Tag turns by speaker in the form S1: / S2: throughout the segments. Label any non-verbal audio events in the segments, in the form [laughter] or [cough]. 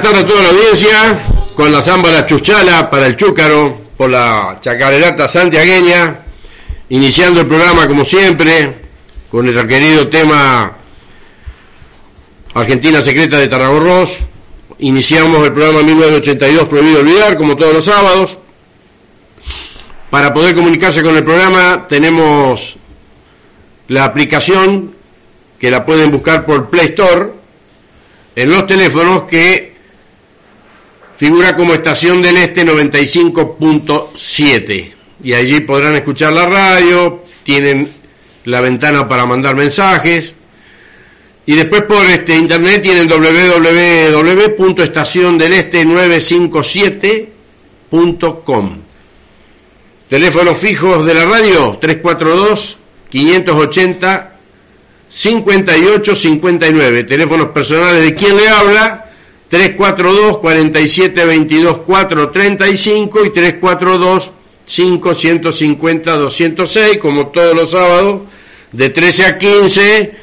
S1: buenas tardes a toda la audiencia, con la zamba La Chuchala para el Chúcaro, por la chacarerata santiagueña, iniciando el programa como siempre, con el querido tema Argentina Secreta de Tarragorros. Iniciamos el programa 1982 Prohibido Olvidar, como todos los sábados. Para poder comunicarse con el programa tenemos la aplicación que la pueden buscar por Play Store en los teléfonos que figura como estación del este 95.7 y allí podrán escuchar la radio, tienen la ventana para mandar mensajes y después por este internet tienen www.estaciondeleste957.com. Teléfonos fijos de la radio 342 580 5859. Teléfonos personales de quien le habla 342 47 22 435 y 342 550 206 como todos los sábados de 13 a 15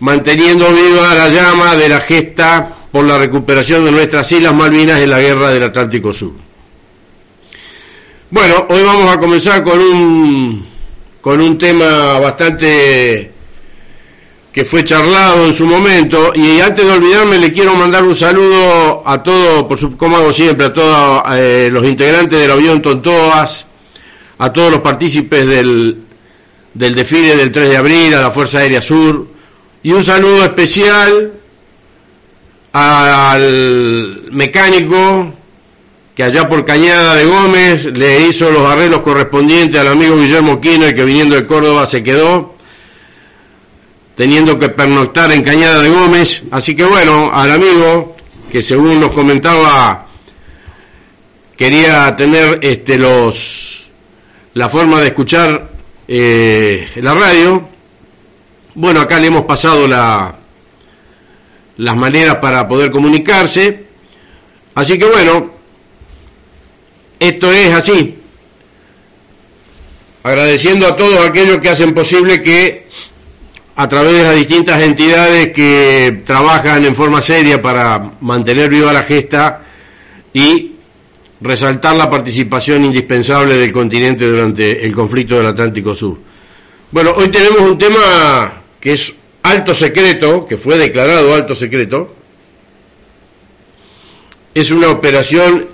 S1: manteniendo viva la llama de la gesta por la recuperación de nuestras Islas Malvinas en la guerra del Atlántico Sur. Bueno, hoy vamos a comenzar con un con un tema bastante que fue charlado en su momento. Y antes de olvidarme, le quiero mandar un saludo a todos, por su, como hago siempre, a todos eh, los integrantes del avión Tontoas, a todos los partícipes del, del desfile del 3 de abril, a la Fuerza Aérea Sur, y un saludo especial al mecánico que allá por Cañada de Gómez le hizo los arreglos correspondientes al amigo Guillermo Quino, y que viniendo de Córdoba se quedó teniendo que pernoctar en Cañada de Gómez. Así que bueno, al amigo que según nos comentaba quería tener este los la forma de escuchar eh, la radio. Bueno, acá le hemos pasado la, las maneras para poder comunicarse. Así que bueno, esto es así. Agradeciendo a todos aquellos que hacen posible que a través de las distintas entidades que trabajan en forma seria para mantener viva la gesta y resaltar la participación indispensable del continente durante el conflicto del Atlántico Sur. Bueno, hoy tenemos un tema que es alto secreto, que fue declarado alto secreto. Es una operación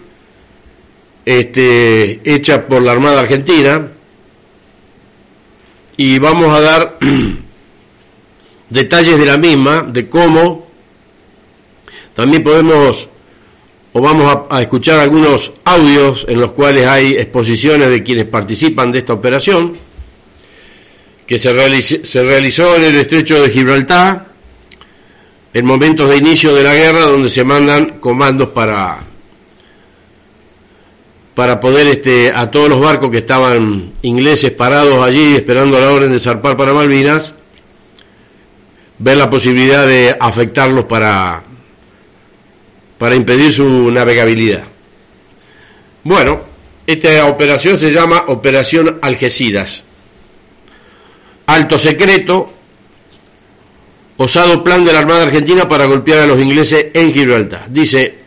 S1: este, hecha por la Armada Argentina y vamos a dar [clears throat] detalles de la misma, de cómo. También podemos o vamos a, escuchar algunos audios en los cuales hay exposiciones de quienes participan de esta operación, que se, realizó en el estrecho de Gibraltar, en momentos de inicio de la guerra, donde se mandan comandos para, para poder este, a todos los barcos que estaban ingleses parados allí esperando la orden de zarpar para Malvinas, ver la posibilidad de afectarlos para, para impedir su navegabilidad. Bueno, esta operación se llama Operación Algeciras. Alto secreto, osado plan de la Armada Argentina para golpear a los ingleses en Gibraltar. Dice,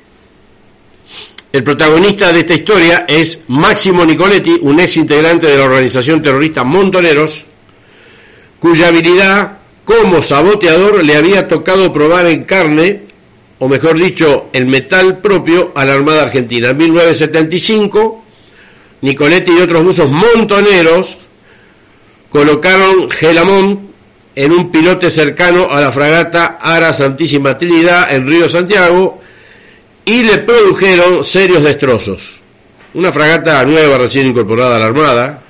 S1: el protagonista de esta historia es Máximo Nicoletti, un ex integrante de la organización terrorista Montoneros, cuya habilidad como saboteador le había tocado probar en carne, o mejor dicho, el metal propio a la Armada Argentina. En 1975, Nicoletti y otros buzos montoneros colocaron Gelamón en un pilote cercano a la fragata Ara Santísima Trinidad en Río Santiago y le produjeron serios destrozos. Una fragata nueva recién incorporada a la Armada,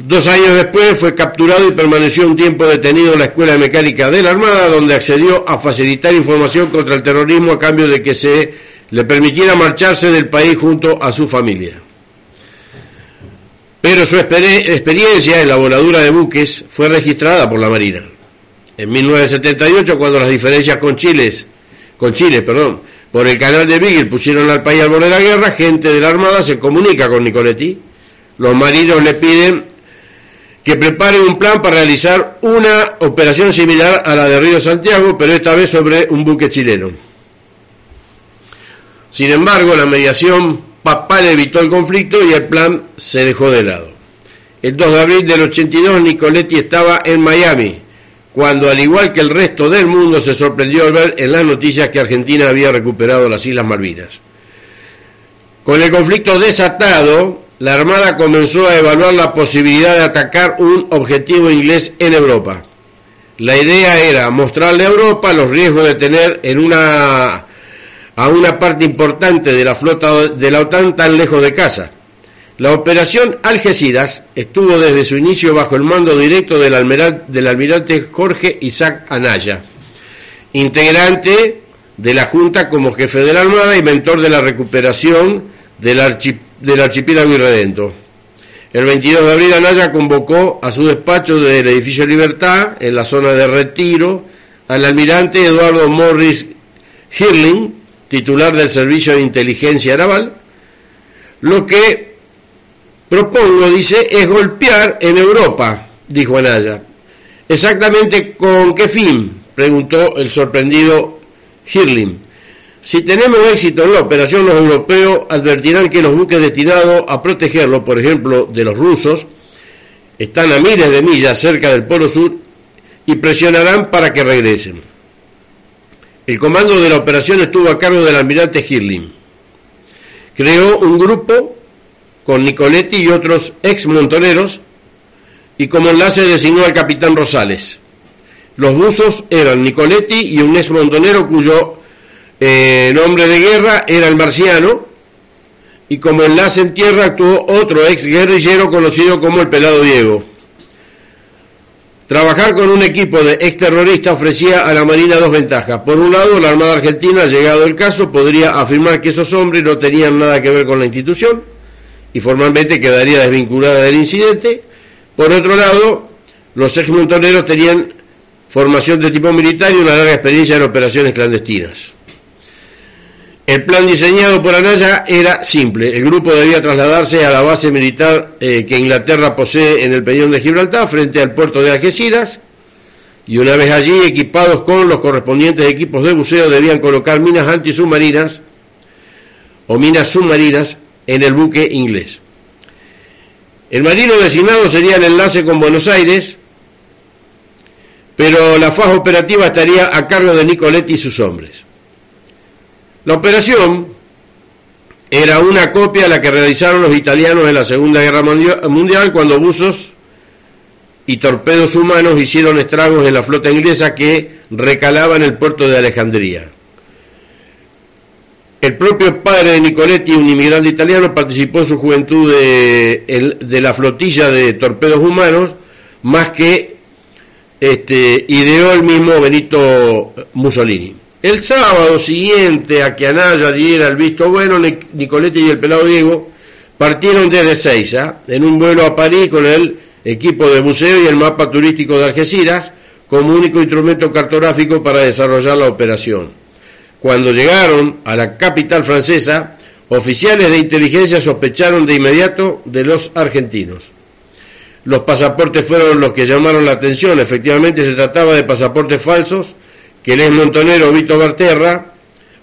S1: Dos años después fue capturado y permaneció un tiempo detenido en la Escuela de Mecánica de la Armada, donde accedió a facilitar información contra el terrorismo a cambio de que se le permitiera marcharse del país junto a su familia. Pero su experiencia en la voladura de buques fue registrada por la Marina. En 1978, cuando las diferencias con Chile, con Chile, perdón, por el canal de Beagle pusieron al país al borde de la guerra, gente de la Armada se comunica con Nicoletti. Los marinos le piden que prepare un plan para realizar una operación similar a la de Río Santiago, pero esta vez sobre un buque chileno. Sin embargo, la mediación papal evitó el conflicto y el plan se dejó de lado. El 2 de abril del 82 Nicoletti estaba en Miami, cuando al igual que el resto del mundo se sorprendió al ver en las noticias que Argentina había recuperado las Islas Malvinas. Con el conflicto desatado, la Armada comenzó a evaluar la posibilidad de atacar un objetivo inglés en Europa. La idea era mostrarle a Europa los riesgos de tener en una, a una parte importante de la flota de la OTAN tan lejos de casa. La operación Algeciras estuvo desde su inicio bajo el mando directo del, del almirante Jorge Isaac Anaya, integrante de la Junta como jefe de la Armada y mentor de la recuperación del, archipiélago irredento. El 22 de abril Anaya convocó a su despacho del edificio Libertad, en la zona de Retiro, al almirante Eduardo Morris Hirling, titular del Servicio de Inteligencia Naval, lo que propongo, dice, es golpear en Europa, dijo Anaya. ¿Exactamente con qué fin? preguntó el sorprendido Hirling. Si tenemos éxito en la operación, los europeos advertirán que los buques destinados a protegerlo, por ejemplo, de los rusos, están a miles de millas cerca del Polo Sur y presionarán para que regresen. El comando de la operación estuvo a cargo del almirante Hirling. Creó un grupo con Nicoletti y otros ex montoneros y como enlace designó al capitán Rosales. Los buzos eran Nicoletti y un ex montonero cuyo eh, nombre de guerra era el marciano, y como enlace en tierra actuó otro ex guerrillero conocido como el Pelado Diego. Trabajar con un equipo de ex terroristas ofrecía a la Marina dos ventajas. Por un lado, la Armada Argentina, llegado el caso, podría afirmar que esos hombres no tenían nada que ver con la institución y formalmente quedaría desvinculada del incidente. Por otro lado, los ex montoneros tenían formación de tipo militar y una larga experiencia en operaciones clandestinas. El plan diseñado por Anaya era simple. El grupo debía trasladarse a la base militar eh, que Inglaterra posee en el Peñón de Gibraltar, frente al puerto de Algeciras, y una vez allí, equipados con los correspondientes equipos de buceo, debían colocar minas antisubmarinas o minas submarinas en el buque inglés. El marino designado sería el enlace con Buenos Aires, pero la faja operativa estaría a cargo de Nicoletti y sus hombres. La operación era una copia de la que realizaron los italianos en la Segunda Guerra Mundial cuando buzos y torpedos humanos hicieron estragos en la flota inglesa que recalaba en el puerto de Alejandría. El propio padre de Nicoletti, un inmigrante italiano, participó en su juventud de, de la flotilla de torpedos humanos, más que este, ideó el mismo Benito Mussolini. El sábado siguiente a que Anaya diera el visto bueno, Nicoletti y el pelado Diego partieron desde Seiza en un vuelo a París con el equipo de buceo y el mapa turístico de Algeciras como único instrumento cartográfico para desarrollar la operación. Cuando llegaron a la capital francesa, oficiales de inteligencia sospecharon de inmediato de los argentinos. Los pasaportes fueron los que llamaron la atención. Efectivamente se trataba de pasaportes falsos que el ex montonero Vito Berterra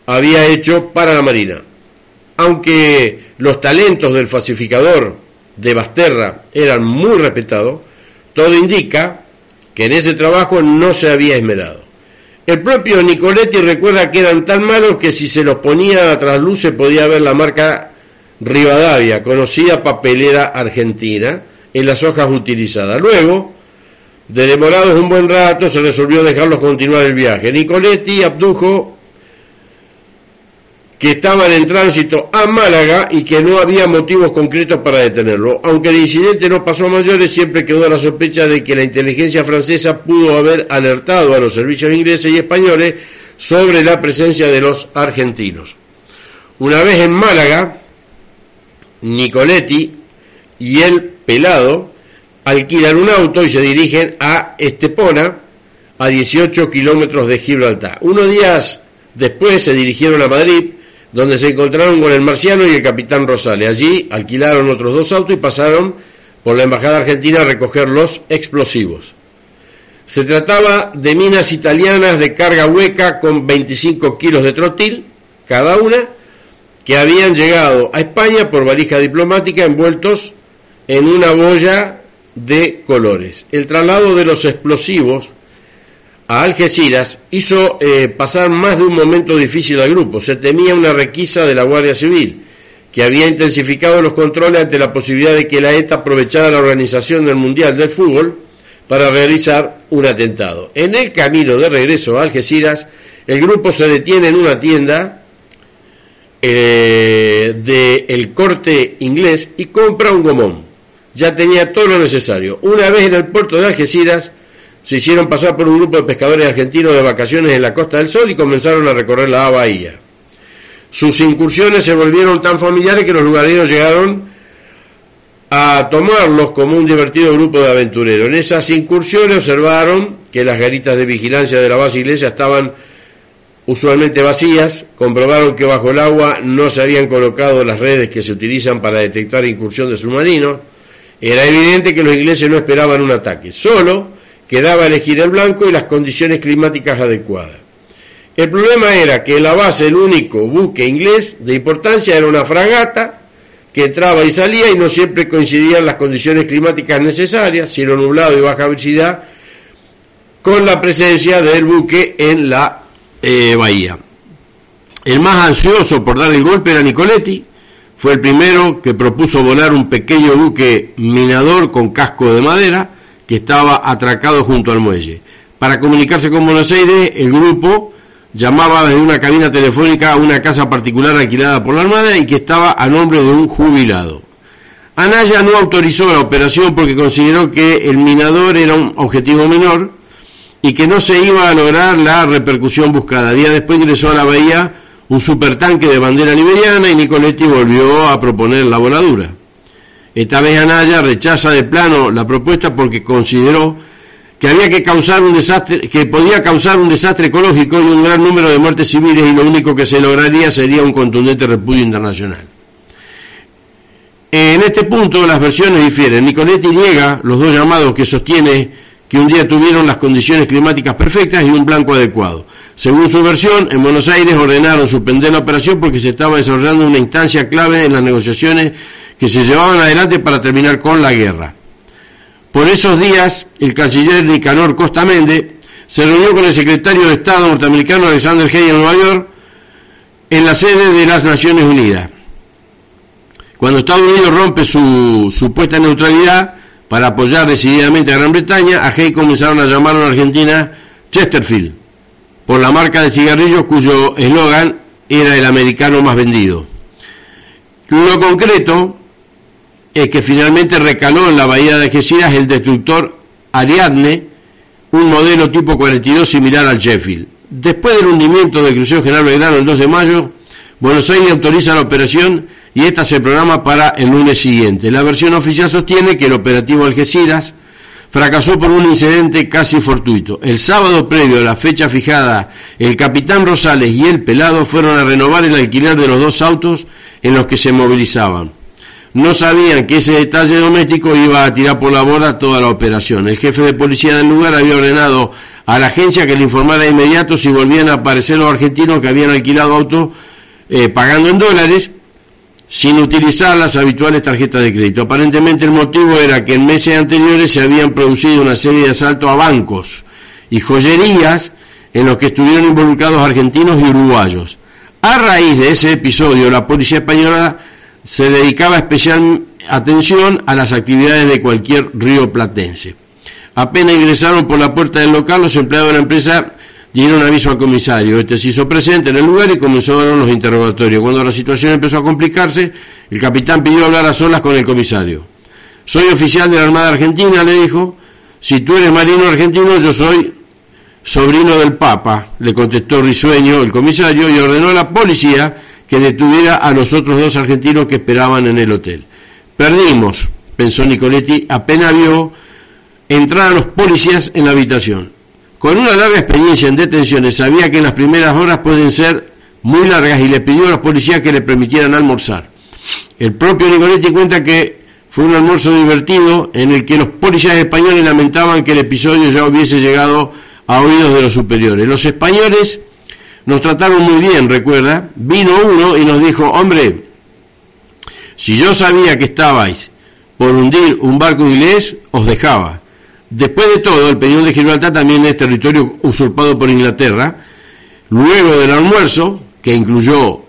S1: había hecho para la Marina. Aunque los talentos del falsificador de Basterra eran muy respetados, todo indica que en ese trabajo no se había esmerado. El propio Nicoletti recuerda que eran tan malos que si se los ponía a trasluz podía ver la marca Rivadavia, conocida papelera argentina, en las hojas utilizadas. Luego, demorados un buen rato, se resolvió dejarlos continuar el viaje. Nicoletti abdujo que estaban en tránsito a Málaga y que no había motivos concretos para detenerlo. Aunque el incidente no pasó a mayores, siempre quedó la sospecha de que la inteligencia francesa pudo haber alertado a los servicios ingleses y españoles sobre la presencia de los argentinos. Una vez en Málaga, Nicoletti y el pelado alquilan un auto y se dirigen a Estepona, a 18 kilómetros de Gibraltar. Unos días después se dirigieron a Madrid, donde se encontraron con el marciano y el capitán Rosales. Allí alquilaron otros dos autos y pasaron por la Embajada Argentina a recoger los explosivos. Se trataba de minas italianas de carga hueca con 25 kilos de trotil cada una que habían llegado a España por valija diplomática envueltos en una boya de colores. El traslado de los explosivos a Algeciras hizo eh, pasar más de un momento difícil al grupo. Se temía una requisa de la Guardia Civil, que había intensificado los controles ante la posibilidad de que la ETA aprovechara la organización del Mundial del Fútbol para realizar un atentado. En el camino de regreso a Algeciras, el grupo se detiene en una tienda eh, del corte inglés y compra un gomón. Ya tenía todo lo necesario. Una vez en el puerto de Algeciras, se hicieron pasar por un grupo de pescadores argentinos de vacaciones en la Costa del Sol y comenzaron a recorrer la bahía. Sus incursiones se volvieron tan familiares que los lugareños llegaron a tomarlos como un divertido grupo de aventureros. En esas incursiones observaron que las garitas de vigilancia de la base iglesia estaban usualmente vacías, comprobaron que bajo el agua no se habían colocado las redes que se utilizan para detectar incursión de submarinos, era evidente que los ingleses no esperaban un ataque, solo quedaba elegir el blanco y las condiciones climáticas adecuadas. El problema era que la base, el único buque inglés de importancia, era una fragata que entraba y salía y no siempre coincidían las condiciones climáticas necesarias, cielo nublado y baja velocidad, con la presencia del buque en la eh, bahía. El más ansioso por dar el golpe era Nicoletti, fue el primero que propuso volar un pequeño buque minador con casco de madera que estaba atracado junto al muelle. Para comunicarse con Buenos Aires, el grupo llamaba desde una cabina telefónica a una casa particular alquilada por la Armada y que estaba a nombre de un jubilado. Anaya no autorizó la operación porque consideró que el minador era un objetivo menor y que no se iba a lograr la repercusión buscada. Día después ingresó a la bahía un supertanque de bandera liberiana y Nicoletti volvió a proponer la voladura. Esta vez Anaya rechaza de plano la propuesta porque consideró que había que causar un desastre, que podía causar un desastre ecológico y un gran número de muertes civiles y lo único que se lograría sería un contundente repudio internacional. En este punto las versiones difieren. Nicoletti niega los dos llamados que sostiene que un día tuvieron las condiciones climáticas perfectas y un blanco adecuado. Según su versión, en Buenos Aires ordenaron suspender la operación porque se estaba desarrollando una instancia clave en las negociaciones que se llevaban adelante para terminar con la guerra. Por esos días, el canciller Nicanor Costamende se reunió con el secretario de Estado norteamericano Alexander Hay en Nueva York en la sede de las Naciones Unidas. Cuando Estados Unidos rompe su supuesta neutralidad para apoyar decididamente a Gran Bretaña, a Hay comenzaron a llamarlo en Argentina Chesterfield, por la marca de cigarrillos cuyo eslogan era el americano más vendido. Lo concreto es que finalmente recaló en la bahía de Algeciras el destructor Ariadne, un modelo tipo 42 similar al Sheffield. Después del hundimiento del crucero General Belgrano el 2 de mayo, Buenos Aires autoriza la operación y esta se programa para el lunes siguiente. La versión oficial sostiene que el operativo Algeciras fracasó por un incidente casi fortuito. El sábado previo a la fecha fijada, el capitán Rosales y el pelado fueron a renovar el alquiler de los dos autos en los que se movilizaban no sabían que ese detalle doméstico iba a tirar por la borda toda la operación. El jefe de policía del lugar había ordenado a la agencia que le informara de inmediato si volvían a aparecer los argentinos que habían alquilado autos eh, pagando en dólares sin utilizar las habituales tarjetas de crédito. Aparentemente el motivo era que en meses anteriores se habían producido una serie de asaltos a bancos y joyerías en los que estuvieron involucrados argentinos y uruguayos. A raíz de ese episodio, la policía española se dedicaba especial atención a las actividades de cualquier río platense. Apenas ingresaron por la puerta del local, los empleados de la empresa dieron aviso al comisario. Este se hizo presente en el lugar y comenzaron los interrogatorios. Cuando la situación empezó a complicarse, el capitán pidió hablar a solas con el comisario. Soy oficial de la Armada Argentina, le dijo. Si tú eres marino argentino, yo soy sobrino del Papa, le contestó risueño el comisario y ordenó a la policía que detuviera a los otros dos argentinos que esperaban en el hotel. Perdimos, pensó Nicoletti, apenas vio entrar a los policías en la habitación. Con una larga experiencia en detenciones, sabía que las primeras horas pueden ser muy largas y le pidió a los policías que le permitieran almorzar. El propio Nicoletti cuenta que fue un almuerzo divertido en el que los policías españoles lamentaban que el episodio ya hubiese llegado a oídos de los superiores. Los españoles Nos trataron muy bien, recuerda. Vino uno y nos dijo, hombre, si yo sabía que estabais por hundir un barco inglés, os dejaba. Después de todo, el peñón de Gibraltar también es territorio usurpado por Inglaterra. Luego del almuerzo, que incluyó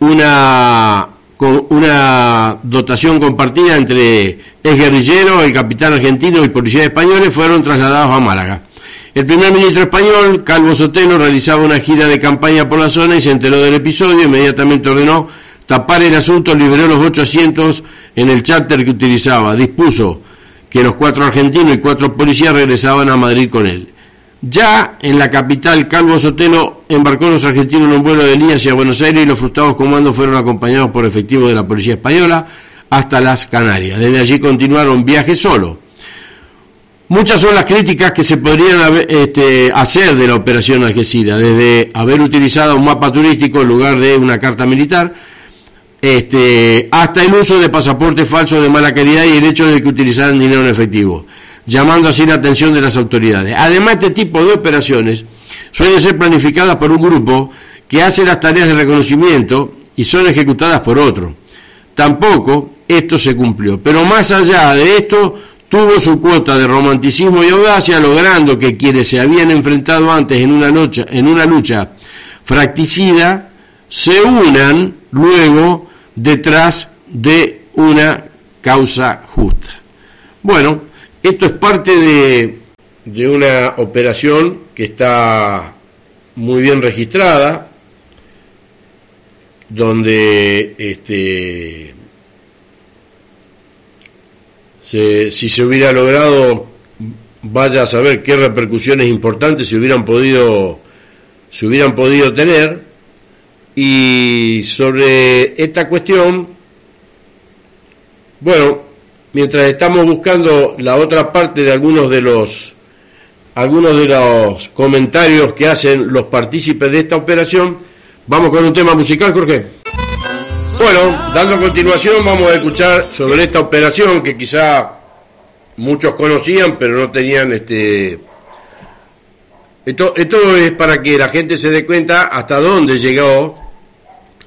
S1: una, una dotación compartida entre el guerrillero, el capitán argentino y policías españoles, fueron trasladados a Málaga. El primer ministro español, Calvo Sotelo, realizaba una gira de campaña por la zona y se enteró del episodio, inmediatamente ordenó tapar el asunto, liberó los ocho asientos en el charter que utilizaba, dispuso que los cuatro argentinos y cuatro policías regresaban a Madrid con él. Ya en la capital, Calvo Sotelo embarcó a los argentinos en un vuelo de línea hacia Buenos Aires y los frustrados comandos fueron acompañados por efectivos de la policía española hasta las Canarias. Desde allí continuaron viaje solo. Muchas son las críticas que se podrían este, hacer de la operación Algeciras, desde haber utilizado un mapa turístico en lugar de una carta militar, este, hasta el uso de pasaportes falsos de mala calidad y el hecho de que utilizaran dinero en efectivo, llamando así la atención de las autoridades. Además, este tipo de operaciones suelen ser planificadas por un grupo que hace las tareas de reconocimiento y son ejecutadas por otro. Tampoco esto se cumplió, pero más allá de esto, tuvo su cuota de romanticismo y audacia, logrando que quienes se habían enfrentado antes en una, lucha, en una lucha fracticida se unan luego detrás de una causa justa. Bueno, esto es parte de, de una operación que está muy bien registrada, donde este, si se hubiera logrado, vaya a saber qué repercusiones importantes se hubieran podido, se hubieran podido tener, y sobre esta cuestión, bueno, mientras estamos buscando la otra parte de algunos de los algunos de los comentarios que hacen los partícipes de esta operación, vamos con un tema musical, Jorge. Bueno, dando continuación vamos a escuchar sobre esta operación que quizá muchos conocían pero no tenían este esto, esto es para que la gente se dé cuenta hasta dónde llegó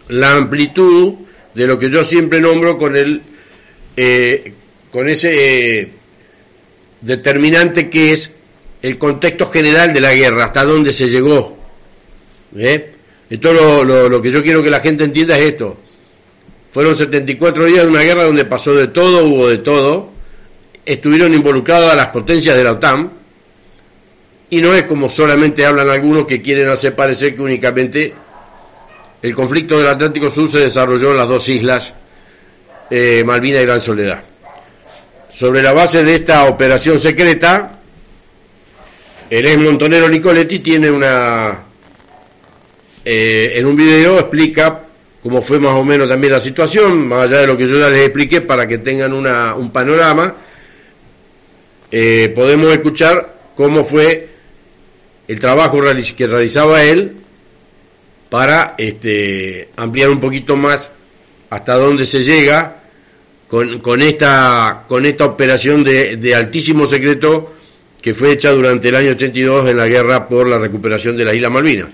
S1: la amplitud de lo que yo siempre nombro con el eh, con ese eh, determinante que es el contexto general de la guerra, hasta dónde se llegó. ¿eh? Esto lo, lo, que yo quiero que la gente entienda es esto. Fueron 74 días de una guerra donde pasó de todo, hubo de todo. Estuvieron involucradas las potencias de la OTAN. Y no es como solamente hablan algunos que quieren hacer parecer que únicamente el conflicto del Atlántico Sur se desarrolló en las dos islas, eh, Malvina y Gran Soledad. Sobre la base de esta operación secreta, el ex montonero Nicoletti tiene una, eh, en un video explica cómo fue más o menos también la situación, más allá de lo que yo ya les expliqué para que tengan una, un panorama, eh, podemos escuchar cómo fue el trabajo que realizaba él para este, ampliar un poquito más hasta dónde se llega con, con, esta, con esta operación de, de, altísimo secreto que fue hecha durante el año 82 en la guerra por la recuperación de la isla Malvinas.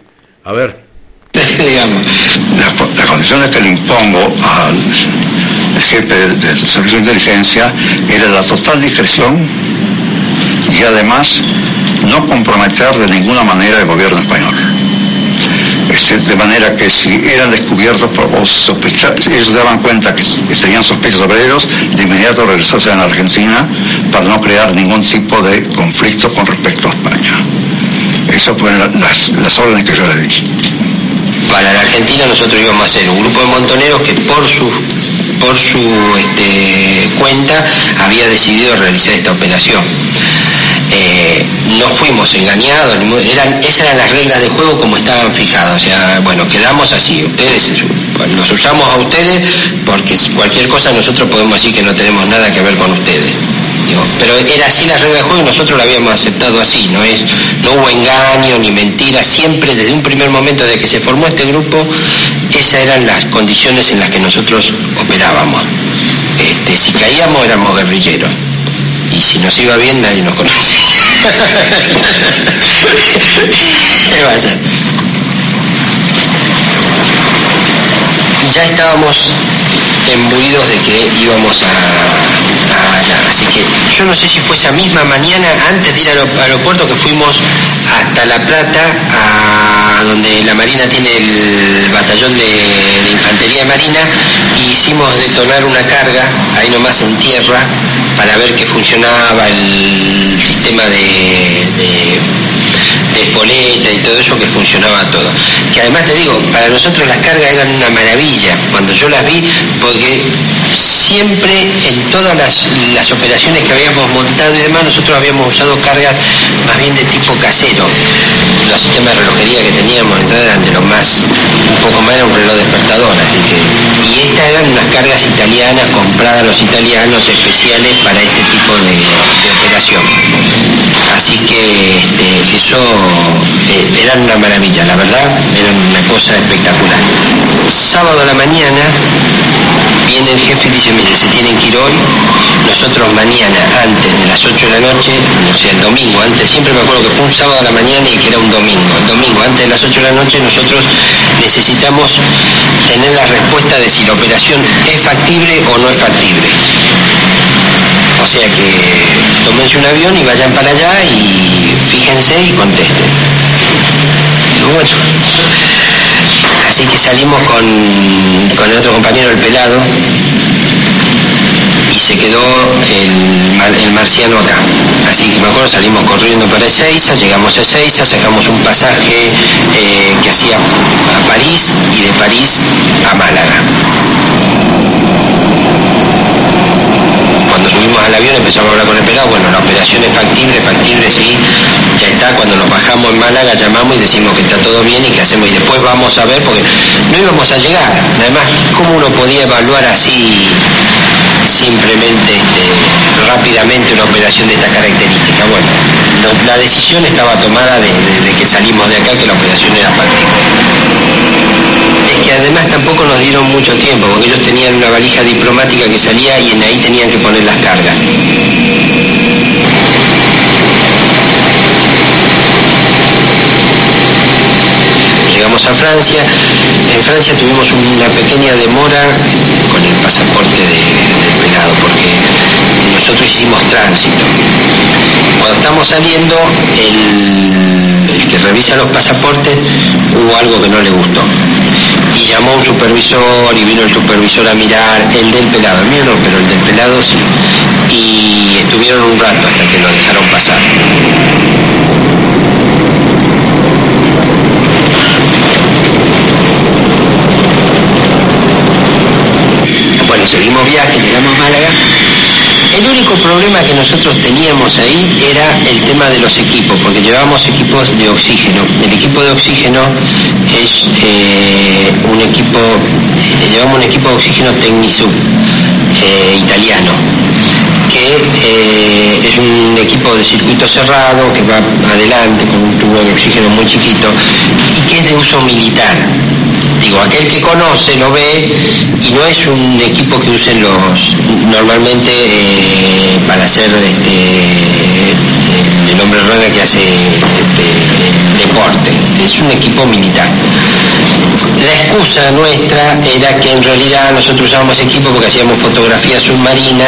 S1: A ver. [laughs]
S2: Las condiciones que le impongo al jefe del servicio de inteligencia era la total discreción y además no comprometer de ninguna manera el gobierno español de manera que si eran descubiertos o sospechados, ellos daban cuenta que, tenían sospechas sobre ellos, de inmediato regresarse a la Argentina para no crear ningún tipo de conflicto con respecto a España. Esas fueron las, órdenes que yo le di.
S3: Para la Argentina nosotros íbamos a ser un grupo de montoneros que por su por su este, cuenta había decidido realizar esta operación. Eh, no fuimos engañados, eran, esas eran las reglas de juego como estaban fijadas, o sea, bueno, quedamos así, ustedes, los usamos a ustedes porque cualquier cosa nosotros podemos decir que no tenemos nada que ver con ustedes. pero era así la regla de juego y nosotros la habíamos aceptado así, no es, no hubo engaño ni mentira, siempre desde un primer momento de que se formó este grupo, esas eran las condiciones en las que nosotros operábamos. Este, si caíamos éramos guerrilleros y si nos iba bien, nadie nos conoce. [laughs] Ya estábamos embuidos de que íbamos a Así que yo no sé si fue esa misma mañana, antes de ir al aeropuerto, que fuimos hasta La Plata, a donde la Marina tiene el batallón de, infantería marina, y hicimos detonar una carga, ahí nomás en tierra, para ver que funcionaba el sistema de de espoleta y todo eso que funcionaba todo. Que además te digo, para nosotros las cargas eran una maravilla cuando yo las vi, porque siempre en todas las, operaciones que habíamos montado y demás, nosotros habíamos usado cargas más bien de tipo casero. Los sistemas de relojería que teníamos entonces eran de los más, un poco más era un reloj despertador. Y estas eran unas cargas italianas compradas a los italianos especiales para este tipo de, operación. Así que eso era una maravilla, la verdad, era una cosa espectacular. Sábado a la mañana viene el jefe y dice, mire, se tienen que ir hoy, nosotros mañana, antes de las 8 de la noche, o sea, el domingo, antes, siempre me acuerdo que fue un sábado a la mañana y que era un domingo, el domingo, antes de las 8 de la noche, nosotros necesitamos tener la respuesta de si la operación es factible o no es factible. O sea que tómense un avión y vayan para allá y fíjense y contesten. bueno, así que salimos con, con el otro compañero, el pelado, y se quedó el, marciano acá. Así que me acuerdo, salimos corriendo para Ezeiza, llegamos a Ezeiza, sacamos un pasaje eh, que hacía a París y de París a Málaga al avión empezamos a hablar con el pelado, bueno, la operación es factible, factible, sí, ya está, cuando nos bajamos en Málaga llamamos y decimos que está todo bien y que hacemos, y después vamos a ver, porque no íbamos a llegar, además, ¿cómo uno podía evaluar así simplemente este, rápidamente una operación de esta característica? Bueno, la decisión estaba tomada desde que salimos de acá que la operación era factible es que además tampoco nos dieron mucho tiempo, porque ellos tenían una valija diplomática que salía y en ahí tenían que poner las cargas. Llegamos a Francia, en Francia tuvimos una pequeña demora con el pasaporte del pelado, porque nosotros hicimos tránsito. Cuando estamos saliendo, el, que revisa los pasaportes hubo algo que no le gustó y llamó un supervisor y vino el supervisor a mirar, el del pelado, el mío no, pero el del pelado sí. Y estuvieron un rato hasta que lo dejaron pasar. Bueno, seguimos viaje, llegamos a Málaga el único problema que nosotros teníamos ahí era el tema de los equipos, porque llevábamos equipos de oxígeno. El equipo de oxígeno es eh, un equipo, llevamos un equipo de oxígeno Tecnisub, eh, italiano, que eh, es un equipo de circuito cerrado que va adelante con un tubo de oxígeno muy chiquito y que es de uso militar digo, aquel que conoce lo ve y no es un equipo que usen los normalmente eh, para hacer este el, hombre rueda que hace este, deporte, es un equipo militar. La excusa nuestra era que en realidad nosotros usábamos equipo porque hacíamos fotografía submarina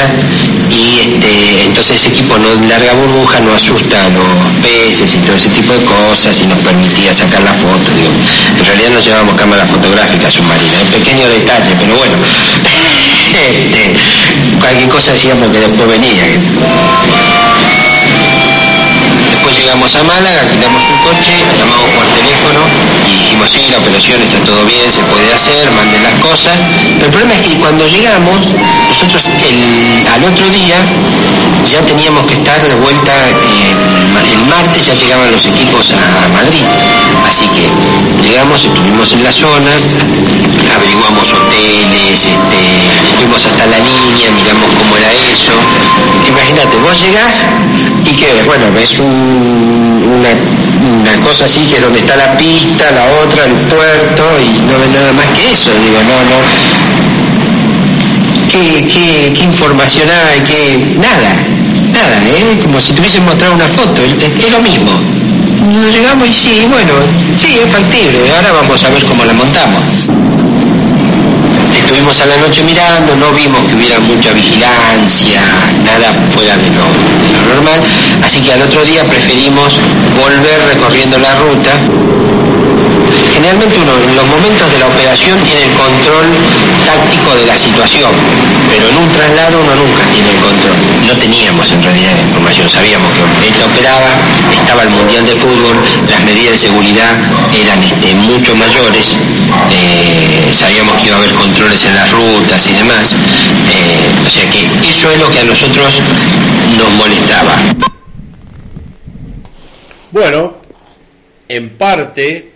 S3: y este, entonces ese equipo no larga burbuja, no asusta a los peces y todo ese tipo de cosas y nos permitía sacar la foto. En realidad no llevábamos cámara fotográfica submarina, un pequeño detalle, pero bueno, [laughs] este, cualquier cosa decíamos que después venía. Después llegamos a Málaga, quitamos un coche, llamamos por teléfono dijimos, sí, la operación está todo bien, se puede hacer, manden las cosas. Pero el problema es que cuando llegamos, nosotros al otro día ya teníamos que estar de vuelta, el martes ya llegaban los equipos a, Madrid. Así que llegamos, estuvimos en la zona, averiguamos hoteles, este, fuimos hasta la niña, miramos cómo era eso. Imagínate, vos llegás y que, bueno, ves una, cosa así que es donde está la pista, la otra, el puerto, y no ves nada más que eso. Digo, no, no. ¿Qué, qué, qué información hay? ¿Qué? Nada, nada, ¿eh? como si te hubiesen mostrado una foto, es, lo mismo. llegamos y sí, bueno, sí, es factible, ahora vamos a ver cómo la montamos. estuvimos a la noche mirando, no vimos que hubiera mucha vigilancia, nada fuera de lo normal, así que al otro día preferimos volver recorriendo la ruta generalmente uno en los momentos de la operación tiene el control táctico de la situación, pero en un traslado uno nunca tiene el control. No teníamos en realidad la información, sabíamos que esta operaba, estaba el Mundial de Fútbol, las medidas de seguridad eran este, mucho mayores, eh, sabíamos que iba a haber controles en las rutas y demás, eh, o sea que eso es lo que a nosotros nos molestaba.
S1: Bueno, en parte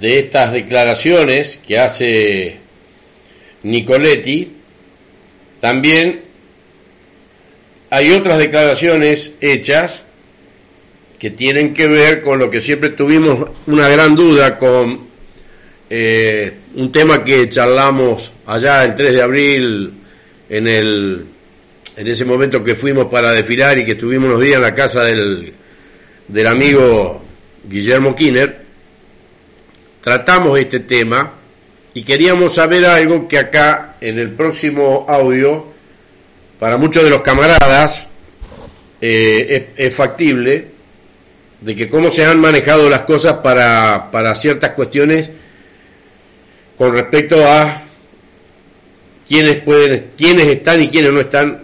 S1: de estas declaraciones que hace Nicoletti, también hay otras declaraciones hechas que tienen que ver con lo que siempre tuvimos una gran duda con eh, un tema que charlamos allá el 3 de abril en el en ese momento que fuimos para desfilar y que estuvimos unos días en la casa del, del amigo Guillermo Kinner, tratamos este tema y queríamos saber algo que acá en el próximo audio, para muchos de los camaradas, eh, es, factible, de que cómo se han manejado las cosas para, para ciertas cuestiones con respecto a quiénes pueden, quiénes están y quiénes no están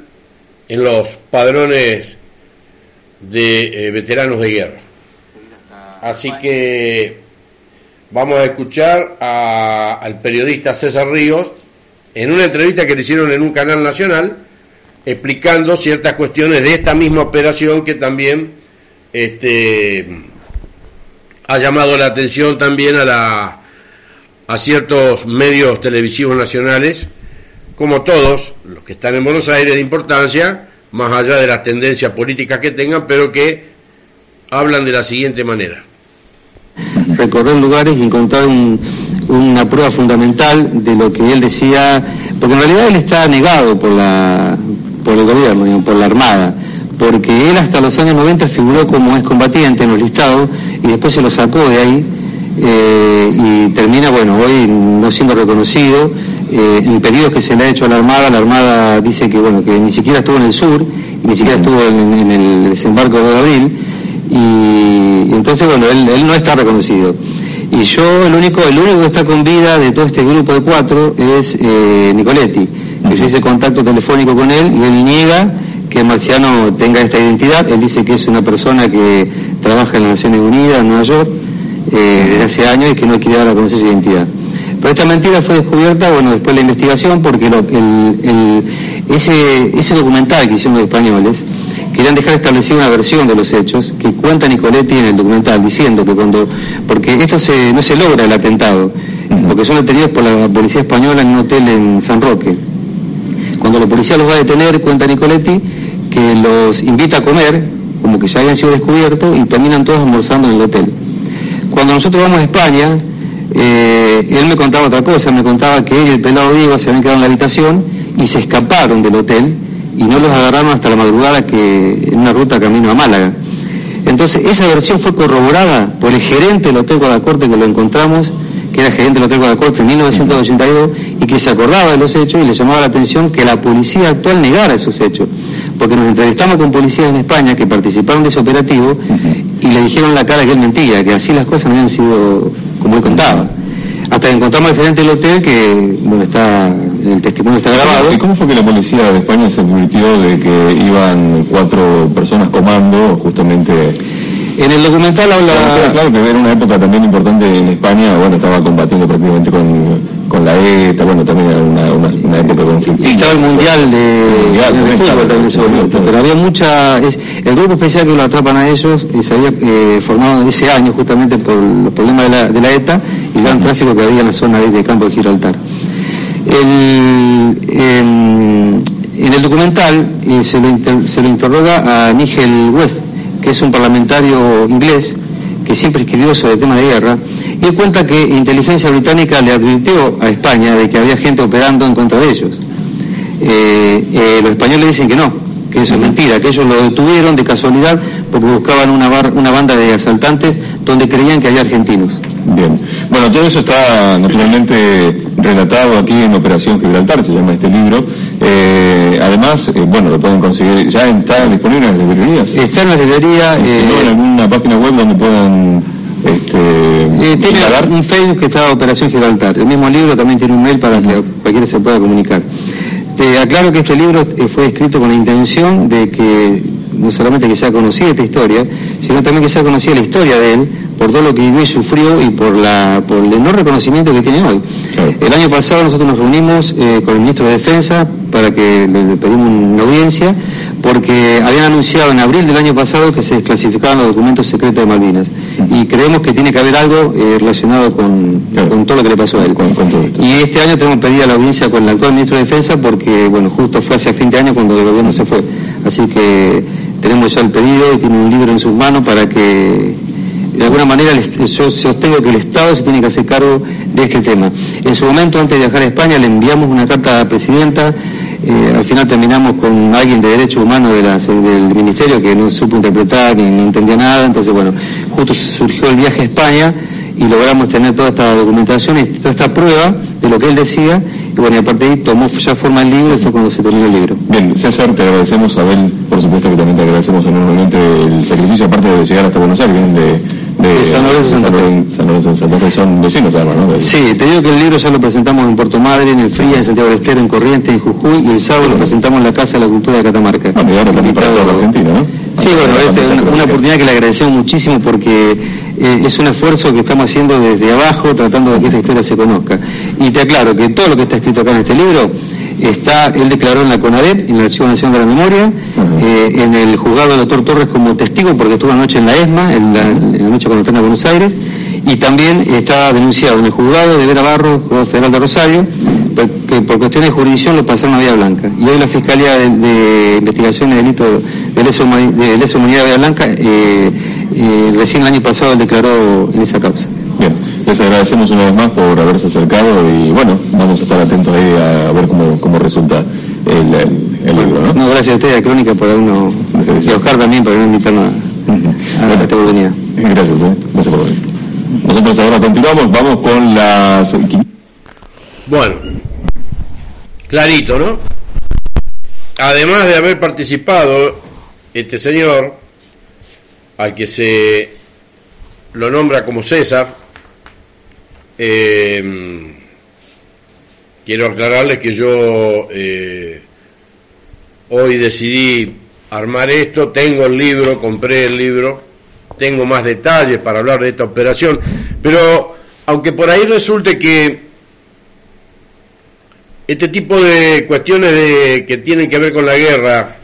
S1: en los padrones de eh, veteranos de guerra. Así que vamos a escuchar al periodista César Ríos en una entrevista que le hicieron en un canal nacional explicando ciertas cuestiones de esta misma operación que también este, ha llamado la atención también a, la, a ciertos medios televisivos nacionales, como todos los que están en Buenos Aires de importancia, más allá de las tendencias políticas que tengan, pero que hablan de la siguiente manera
S4: recorrer lugares y encontrar una prueba fundamental de lo que él decía, porque en realidad él está negado por, la, por el gobierno, por la Armada, porque él hasta los años 90 figuró como excombatiente en los listados y después se lo sacó de ahí eh, y termina, bueno, hoy no siendo reconocido. Eh, en pedidos que se le ha hecho a la Armada, la Armada dice que, bueno, que ni siquiera estuvo en el sur, ni siquiera estuvo en, en el desembarco de abril, y, entonces, bueno, él, no está reconocido. Y yo, el único, el único que está con vida de todo este grupo de cuatro es eh, Nicoletti, que yo hice contacto telefónico con él y él niega que Marciano tenga esta identidad. Él dice que es una persona que trabaja en las Naciones Unidas, en Nueva York, eh, desde hace años y que no quiere dar a conocer su identidad. Pero esta mentira fue descubierta, bueno, después de la investigación, porque el, ese, ese documental que hicieron los españoles, querían dejar establecida una versión de los hechos que cuenta Nicoletti en el documental, diciendo que cuando, porque esto se, no se logra el atentado, porque son detenidos por la policía española en un hotel en San Roque. Cuando la policía los va a detener, cuenta Nicoletti, que los invita a comer, como que ya habían sido descubiertos, y terminan todos almorzando en el hotel. Cuando nosotros vamos a España, eh, él me contaba otra cosa, me contaba que él y el pelado Diego se habían quedado en la habitación y se escaparon del hotel y no los agarraron hasta la madrugada que en una ruta camino a Málaga. Entonces, esa versión fue corroborada por el gerente del Hotel Guadacorte que lo encontramos, que era gerente del Hotel Guadacorte en 1982 y que se acordaba de los hechos y le llamaba la atención que la policía actual negara esos hechos. Porque nos entrevistamos con policías en España que participaron de ese operativo y le dijeron la cara que él mentía, que así las cosas no habían sido como él contaba. Hasta encontramos al gerente del hotel que, bueno, está, el testimonio está grabado.
S5: ¿Y cómo fue que la policía de España se advirtió de que iban cuatro personas comando justamente
S4: en el documental habla...
S5: Claro, que era una época también importante en España, bueno, estaba combatiendo prácticamente con, con la ETA, bueno, también era una, una, época conflictiva.
S4: estaba el Mundial de, de, fútbol también pero había mucha... el grupo especial que lo atrapan a ellos eh, se había eh, formado ese año justamente por los problemas de la, de la ETA y el gran tráfico que había en la zona de campo de Gibraltar. El, en el documental eh, se, lo se lo interroga a Nigel West, que es un parlamentario inglés que siempre escribió sobre el tema de guerra, y cuenta que inteligencia británica le advirtió a España de que había gente operando en contra de ellos. Eh, eh, los españoles dicen que no, que eso es mentira, que ellos lo detuvieron de casualidad porque buscaban una, una banda de asaltantes donde creían que había argentinos.
S5: Bien. Bueno, todo eso está naturalmente relatado aquí en Operación Gibraltar, se llama este libro. Eh, además, eh, bueno, lo pueden conseguir, ya está disponible en las librerías.
S4: Está en la librería.
S5: Eh, en alguna página web donde puedan este,
S4: tiene un Facebook que está Operación Gibraltar. El mismo libro también tiene un mail para que cualquiera se pueda comunicar. Te aclaro que este libro fue escrito con la intención de que no solamente que sea conocida esta historia, sino también que sea conocida la historia de él, por todo lo que vivió y sufrió y por, la, por el enorme reconocimiento que tiene hoy. El año pasado nosotros nos reunimos eh, con el ministro de Defensa para que le, pedimos una audiencia, porque habían anunciado en abril del año pasado que se desclasificaban los documentos secretos de Malvinas. Y creemos que tiene que haber algo eh, relacionado con, todo lo que le pasó a él. y este año tenemos pedida la audiencia con el actual ministro de Defensa porque, bueno, justo fue hace fin de año cuando el gobierno se fue. Así que tenemos ya el pedido y tiene un libro en sus manos para que de alguna manera yo sostengo que el Estado se tiene que hacer cargo de este tema. En su momento, antes de viajar a España, le enviamos una carta a la presidenta, eh, al final terminamos con alguien de derechos humanos del ministerio que no supo interpretar ni no entendía nada, entonces bueno, justo surgió el viaje a España y logramos tener toda esta documentación y toda esta prueba de lo que él decía y bueno, y aparte de ahí tomó ya forma el libro y fue cuando se terminó el libro.
S5: Bien, César, te agradecemos, Abel, por supuesto que también te agradecemos enormemente el sacrificio, aparte de llegar hasta Buenos Aires, vienen de de San Lorenzo Santa Fe. San Lorenzo Santa Fe son vecinos además, ¿no?
S4: Sí, te digo que el libro ya lo presentamos en Puerto Madre, en el Fría, en Santiago del Estero, en Corrientes, en Jujuy, y el sábado lo presentamos en la Casa de la Cultura de Catamarca.
S5: Ah, y ahora también para toda la Argentina, ¿no?
S4: Sí, bueno, es una, oportunidad que le agradecemos muchísimo porque eh, es un esfuerzo que estamos haciendo desde abajo tratando de que esta historia se conozca. Y te aclaro que todo lo que está escrito acá en este libro está, él declaró en la CONADEP, en el Archivo Nacional de la Memoria, eh, en el juzgado del doctor Torres como testigo porque estuvo anoche en la ESMA, en la, noche cuando está en Buenos Aires, y también está denunciado en el juzgado de Vera Barro, juzgado federal de Rosario, que por cuestiones de jurisdicción lo pasaron a Vía Blanca. Y hoy la Fiscalía de, Investigación de Delito de Lesa, Humanidad de Vía Blanca, eh, eh, recién el año pasado declaró en esa causa.
S5: Bien, les agradecemos una vez más por haberse acercado y bueno, vamos a estar atentos ahí a, ver cómo, cómo resulta el, libro, ¿no?
S4: ¿no? gracias a usted, a Crónica, por habernos, y a Oscar también por habernos invitado a, [laughs] a, esta oportunidad.
S5: Gracias, ¿eh? gracias por venir. Nosotros ahora continuamos, vamos con las...
S1: Bueno, clarito, ¿no? Además de haber participado este señor, al que se lo nombra como César, eh, quiero aclararles que yo eh, hoy decidí armar esto, tengo el libro, compré el libro, tengo más detalles para hablar de esta operación, pero aunque por ahí resulte que este tipo de cuestiones de, que tienen que ver con la guerra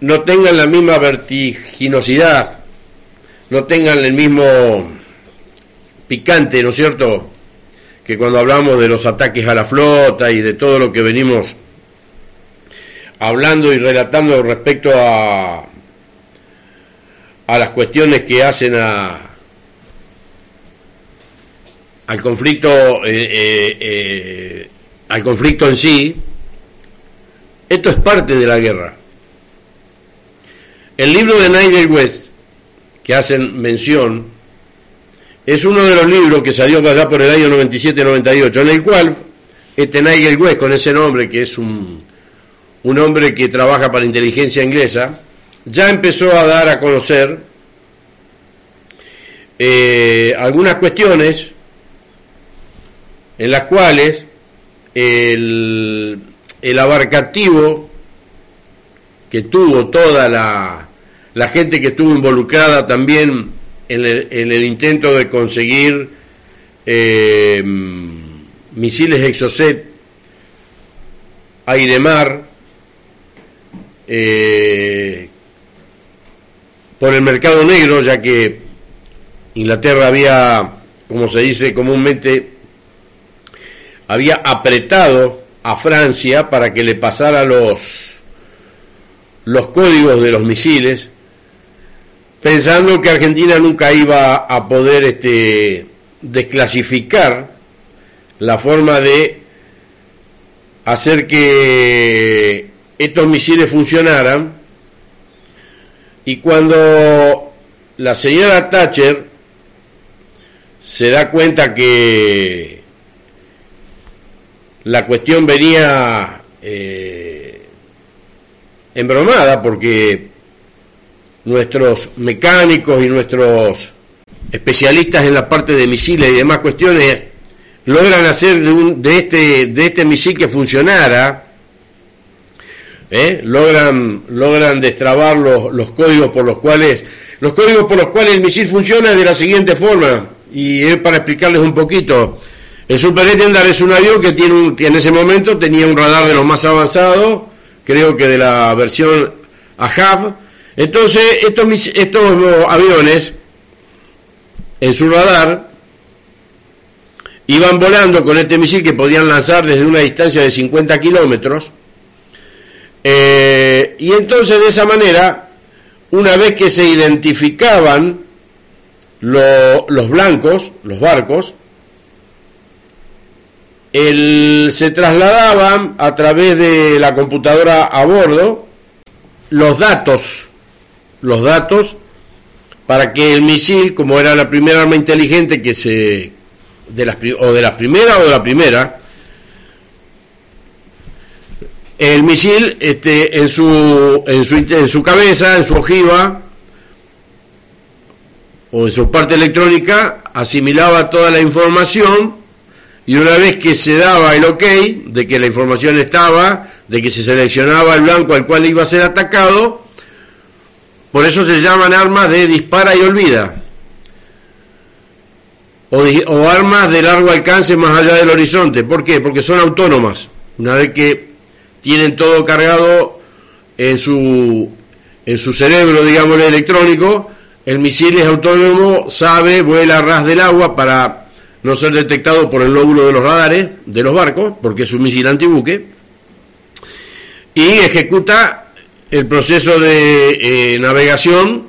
S1: no tengan la misma vertiginosidad, no tengan el mismo picante, ¿no es cierto?, que cuando hablamos de los ataques a la flota y de todo lo que venimos hablando y relatando respecto a, a las cuestiones que hacen a, al conflicto eh, eh, eh, al conflicto en sí esto es parte de la guerra. El libro de Nigel West, que hacen mención, es uno de los libros que salió allá por el año 97-98, en el cual este Nigel West, con ese nombre, que es un, un hombre que trabaja para inteligencia inglesa, ya empezó a dar a conocer eh, algunas cuestiones en las cuales el, el abarcativo que tuvo toda la, la gente que estuvo involucrada también en el, intento de conseguir eh, misiles Exocet aire-mar eh, por el mercado negro, ya que Inglaterra había, como se dice comúnmente, había apretado a Francia para que le pasara los, los códigos de los misiles pensando que Argentina nunca iba a poder este, desclasificar la forma de hacer que estos misiles funcionaran y cuando la señora Thatcher se da cuenta que la cuestión venía eh, embromada porque nuestros mecánicos y nuestros especialistas en la parte de misiles y demás cuestiones logran hacer de, de, este, de este misil que funcionara, ¿eh? logran, logran destrabar los, los, códigos por los cuales, los códigos por los cuales el misil funciona de la siguiente forma, y es para explicarles un poquito. El Super Etendard es un avión que tiene un, que en ese momento tenía un radar de los más avanzados, creo que de la versión AHAV. Entonces, estos, estos aviones, en su radar, iban volando con este misil que podían lanzar desde una distancia de 50 kilómetros. Eh, y entonces de esa manera, una vez que se identificaban los blancos, los barcos, se trasladaban a través de la computadora a bordo los datos, los datos para que el misil, como era la primera arma inteligente que se de las, o de las primeras o de la primera, el misil este, en, su, en, su, en su cabeza, en su ojiva o en su parte electrónica, asimilaba toda la información y una vez que se daba el ok de que la información estaba, de que se seleccionaba el blanco al cual iba a ser atacado, por eso se llaman armas de dispara y olvida o, armas de largo alcance más allá del horizonte. ¿Por qué? Porque son autónomas. Una vez que tienen todo cargado en su, en su cerebro, digamos, electrónico, el misil es autónomo, sabe, vuela a ras del agua para no ser detectado por el lóbulo de los radares de los barcos, porque es un misil antibuque, y ejecuta el proceso de eh, navegación.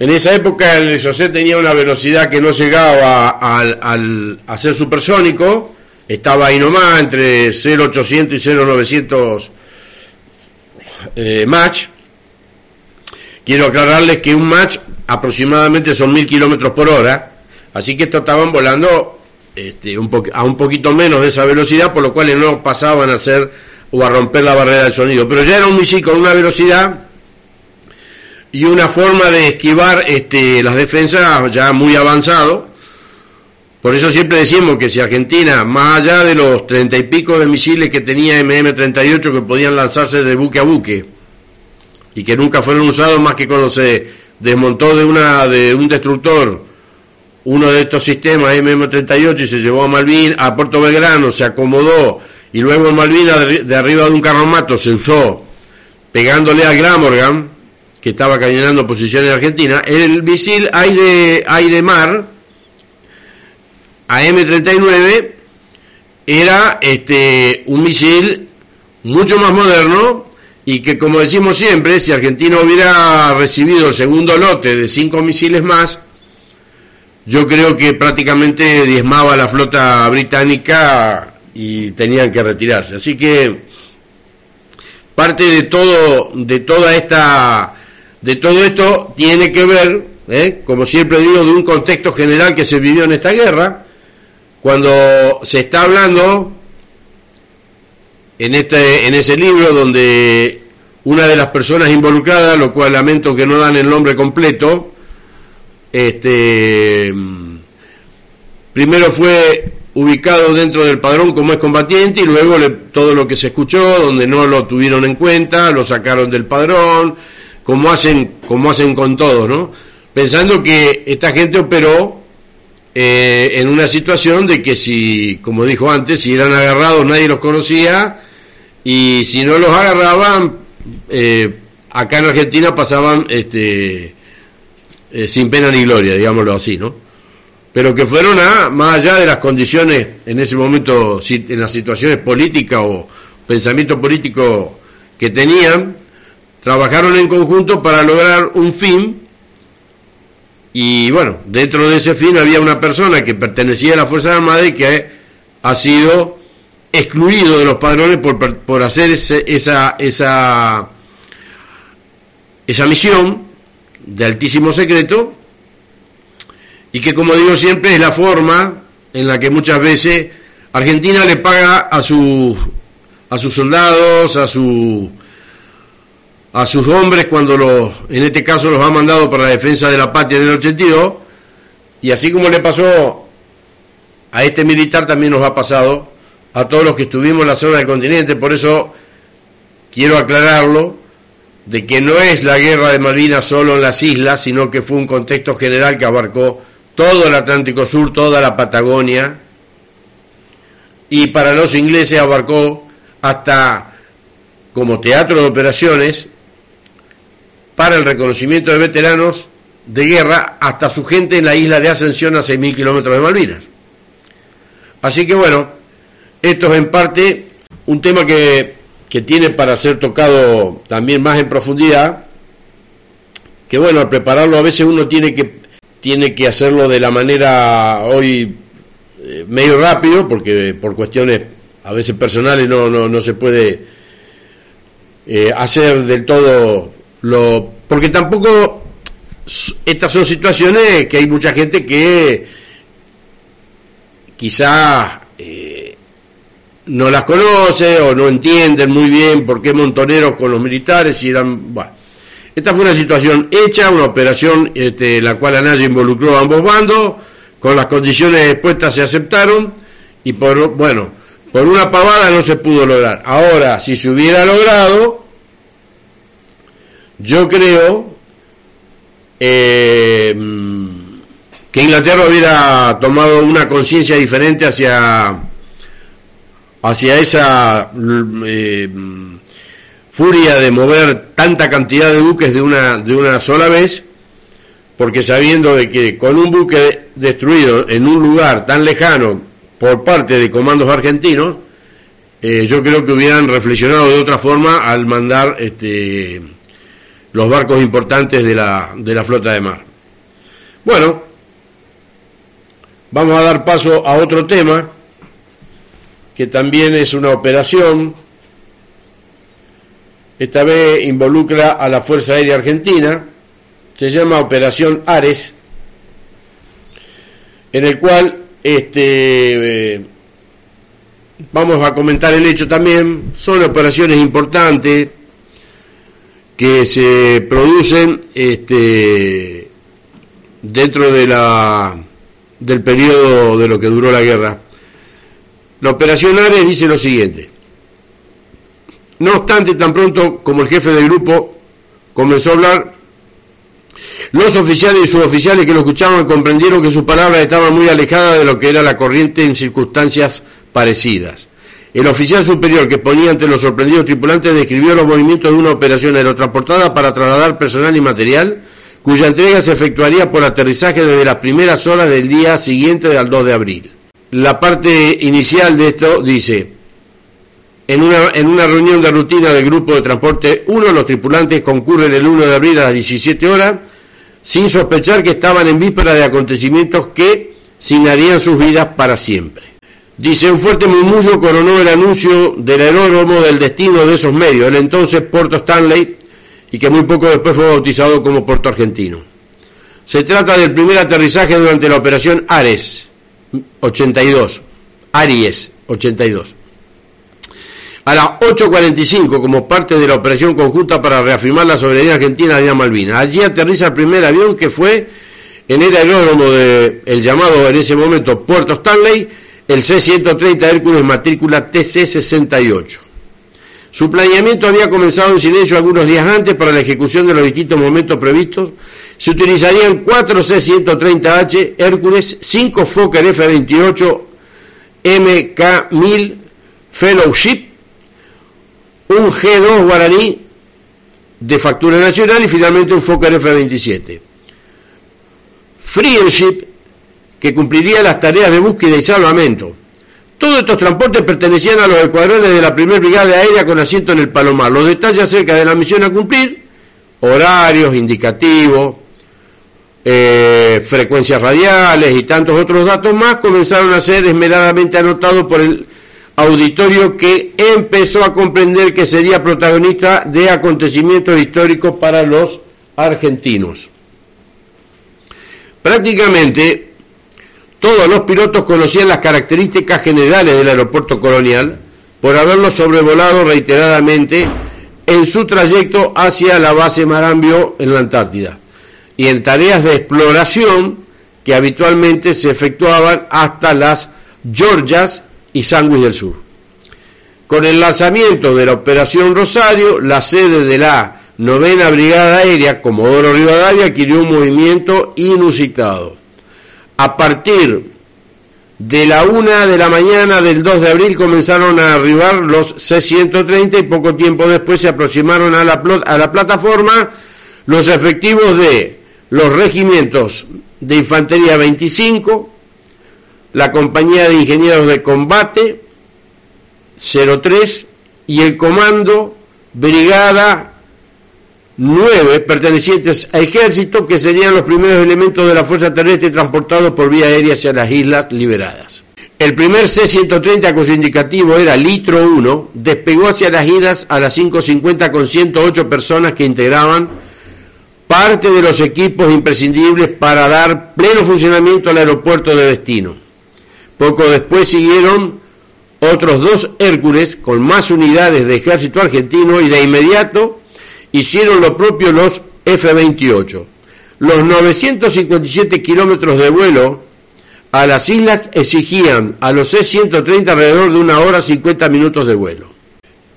S1: En esa época el José tenía una velocidad que no llegaba al, a ser supersónico, estaba ahí nomás entre 0,800 y 0,900 eh, Mach. Quiero aclararles que un Mach aproximadamente son 1000 kilómetros por hora, así que estos estaban volando este, a un poquito menos de esa velocidad, por lo cual no pasaban a ser o a romper la barrera del sonido. Pero ya era un misil con una velocidad y una forma de esquivar este, las defensas ya muy avanzado. Por eso siempre decimos que si Argentina, más allá de los treinta y pico de misiles que tenía MM-38 que podían lanzarse de buque a buque y que nunca fueron usados más que cuando se desmontó de, una, de un destructor uno de estos sistemas MM-38 y se llevó a Malvin, a Puerto Belgrano, se acomodó y luego en Malvinas de, arriba de un carromato se usó pegándole al Gramorgan que estaba cañonando posiciones en Argentina, el misil aire-mar AM-39 era este, un misil mucho más moderno y que como decimos siempre, si Argentina hubiera recibido el segundo lote de cinco misiles más, yo creo que prácticamente diezmaba la flota británica y tenían que retirarse. Así que parte de todo, de toda esta de todo esto tiene que ver, ¿eh? como siempre digo, de un contexto general que se vivió en esta guerra, cuando se está hablando en, este, en ese libro donde una de las personas involucradas, lo cual lamento que no dan el nombre completo, este, primero fue ubicado dentro del padrón como es combatiente y luego todo lo que se escuchó, donde no lo tuvieron en cuenta, lo sacaron del padrón, como hacen, como hacen con todo, ¿no? Pensando que esta gente operó eh, en una situación de que si, como dijo antes, si eran agarrados nadie los conocía y si no los agarraban, eh, acá en Argentina pasaban este, eh, sin pena ni gloria, digámoslo así, ¿no? Pero que fueron a, más allá de las condiciones en ese momento, en las situaciones políticas o pensamiento político que tenían, trabajaron en conjunto para lograr un fin y bueno, dentro de ese fin había una persona que pertenecía a la Fuerza Armada y que ha sido excluido de los padrones por, por hacer esa, esa, esa misión de altísimo secreto y que como digo siempre es la forma en la que muchas veces Argentina le paga a sus a sus soldados, a su a sus hombres cuando los en este caso los ha mandado para la defensa de la patria en el 82 y así como le pasó a este militar también nos ha pasado a todos los que estuvimos en la zona del continente, por eso quiero aclararlo de que no es la guerra de Malvinas solo en las islas, sino que fue un contexto general que abarcó todo el Atlántico Sur, toda la Patagonia, y para los ingleses abarcó hasta como teatro de operaciones para el reconocimiento de veteranos de guerra hasta su gente en la isla de Ascensión a 6.000 kilómetros de Malvinas. Así que bueno, esto es en parte un tema que que tiene para ser tocado también más en profundidad, que bueno, al prepararlo a veces uno tiene que, tiene que hacerlo de la manera hoy eh, medio rápido, porque por cuestiones a veces personales no, no, no se puede eh, hacer del todo lo... porque tampoco estas son situaciones que hay mucha gente que quizá eh, no las conoce o no entienden muy bien por qué montoneros con los militares y eran... Bueno, esta fue una situación hecha, una operación este, la cual a nadie involucró a ambos bandos, con las condiciones expuestas se aceptaron y por, bueno, por una pavada no se pudo lograr. Ahora, si se hubiera logrado, yo creo eh, que Inglaterra hubiera tomado una conciencia diferente hacia hacia esa eh, furia de mover tanta cantidad de buques de una, de una sola vez, porque sabiendo de que con un buque destruido en un lugar tan lejano por parte de comandos argentinos, eh, yo creo que hubieran reflexionado de otra forma al mandar este, los barcos importantes de la, de la flota de mar. Bueno, vamos a dar paso a otro tema que también es una operación, esta vez involucra a la Fuerza Aérea Argentina, se llama Operación Ares, en el cual este, eh, vamos a comentar el hecho también, son operaciones importantes que se producen este, dentro de la, del periodo de lo que duró la guerra. La operación Ares dice lo siguiente. No obstante, tan pronto como el jefe del grupo comenzó a hablar, los oficiales y suboficiales que lo escuchaban comprendieron que sus palabras estaban muy alejadas de lo que era la corriente en circunstancias parecidas. El oficial superior que ponía ante los sorprendidos tripulantes describió los movimientos de una operación aerotransportada para trasladar personal y material, cuya entrega se efectuaría por aterrizaje desde las primeras horas del día siguiente al 2 de abril la parte inicial de esto dice, en una, reunión de rutina del grupo de transporte 1, los tripulantes concurren el 1 de abril a las 17 horas, sin sospechar que estaban en víspera de acontecimientos que signarían sus vidas para siempre. Dice, un fuerte murmullo coronó el anuncio del aeródromo del destino de esos medios, el entonces Puerto Stanley, y que muy poco después fue bautizado como Puerto Argentino. Se trata del primer aterrizaje durante la operación Ares, 82, Aries 82. A las 8.45, como parte de la operación conjunta para reafirmar la soberanía argentina de Malvinas. Allí aterriza el primer avión que fue en el aeródromo de el llamado en ese momento Puerto Stanley, el C-130 Hércules matrícula TC-68. Su planeamiento había comenzado en silencio algunos días antes para la ejecución de los distintos momentos previstos se utilizarían 4 C-130H Hércules, 5 Fokker F-28 MK-1000 Fellowship, un G-2 Guaraní de factura nacional y finalmente un Fokker F-27. Friendship, que cumpliría las tareas de búsqueda y salvamento. Todos estos transportes pertenecían a los escuadrones de la primera brigada aérea con asiento en el Palomar. Los detalles acerca de la misión a cumplir, horarios, indicativos, eh, frecuencias radiales y tantos otros datos más comenzaron a ser esmeradamente anotados por el auditorio que empezó a comprender que sería protagonista de acontecimientos históricos para los argentinos. Prácticamente Todos los pilotos conocían las características generales del aeropuerto colonial por haberlo sobrevolado reiteradamente en su trayecto hacia la base Marambio en la Antártida y en tareas de exploración que habitualmente se efectuaban hasta las Georgias y Sandwich del Sur. Con el lanzamiento de la Operación Rosario, la sede de la novena Brigada Aérea, Comodoro Rivadavia, adquirió un movimiento inusitado. A partir de la una de la mañana del 2 de abril comenzaron a arribar los C-130 y poco tiempo después se aproximaron a la, a la plataforma los efectivos de los regimientos de Infantería 25, la Compañía de Ingenieros de Combate 03 y el Comando Brigada 9 pertenecientes a ejército que serían los primeros elementos de la fuerza terrestre transportados por vía aérea hacia las islas liberadas. El primer C-130 cuyo indicativo era Litro 1 despegó hacia las islas a las 5.50 con 108 personas que integraban parte de los equipos imprescindibles para dar pleno funcionamiento al aeropuerto de destino. Poco después siguieron otros dos Hércules con más unidades de ejército argentino y de inmediato hicieron lo propio los F-28. Los 957 kilómetros de vuelo a las islas exigían a los C-130 alrededor de una hora 50 minutos de vuelo.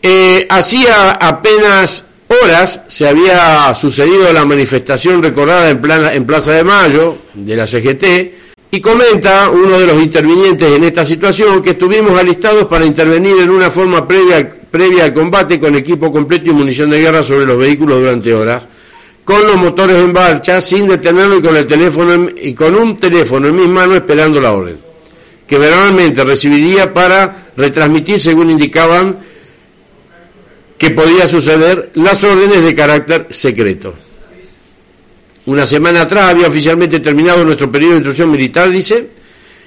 S1: Eh, hacía apenas horas se había sucedido la manifestación recordada en, en Plaza de Mayo de la CGT y comenta uno de los intervinientes en esta situación que estuvimos alistados para intervenir en una forma previa, al combate con equipo completo y munición de guerra sobre los vehículos durante horas, con los motores en marcha, sin detenerlo y con el teléfono y con un teléfono en mis manos esperando la orden, que verbalmente recibiría para retransmitir según indicaban que podía suceder las órdenes de carácter secreto. Una semana atrás había oficialmente terminado nuestro periodo de instrucción militar, dice,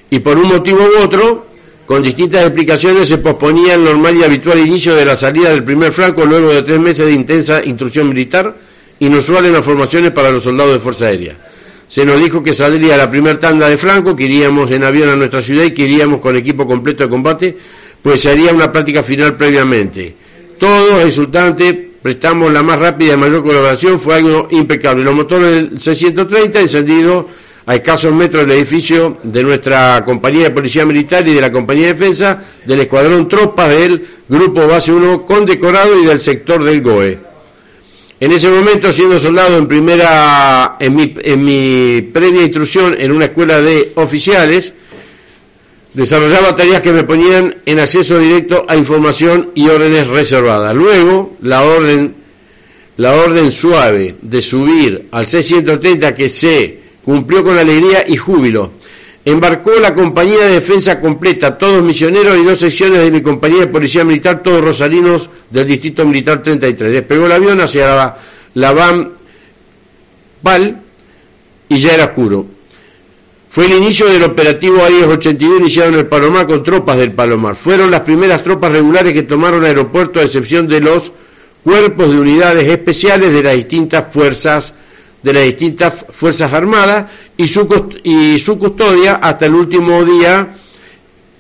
S1: y por un motivo u otro, con distintas explicaciones, se posponía el normal y habitual inicio de la salida del primer franco luego de tres meses de intensa instrucción militar, inusual en las formaciones para los soldados de Fuerza Aérea. Se nos dijo que saldría la primera tanda de franco, que iríamos en avión a nuestra ciudad y que iríamos con equipo completo de combate, pues se haría una práctica final previamente. Todo insultante prestamos la más rápida y mayor colaboración, fue algo impecable. Los motores del C-130 encendidos a escasos metros del edificio de nuestra compañía de policía militar y de la compañía de defensa del escuadrón tropas del grupo base 1 condecorado y del sector del GOE. En ese momento, siendo soldado en primera, en mi, en mi previa instrucción en una escuela de oficiales, Desarrollaba tareas que me ponían en acceso directo a información y órdenes reservadas. Luego, la orden, suave de subir al C-130 que se cumplió con alegría y júbilo. Embarcó la compañía de defensa completa, todos misioneros y dos secciones de mi compañía de policía militar, todos rosarinos del Distrito Militar 33. Despegó el avión hacia la, la Val y ya era oscuro. Fue el inicio del operativo Aries 82 iniciado en el Palomar con tropas del Palomar. Fueron las primeras tropas regulares que tomaron el aeropuerto a excepción de los cuerpos de unidades especiales de las distintas fuerzas de las distintas fuerzas armadas y su, y su custodia hasta el último día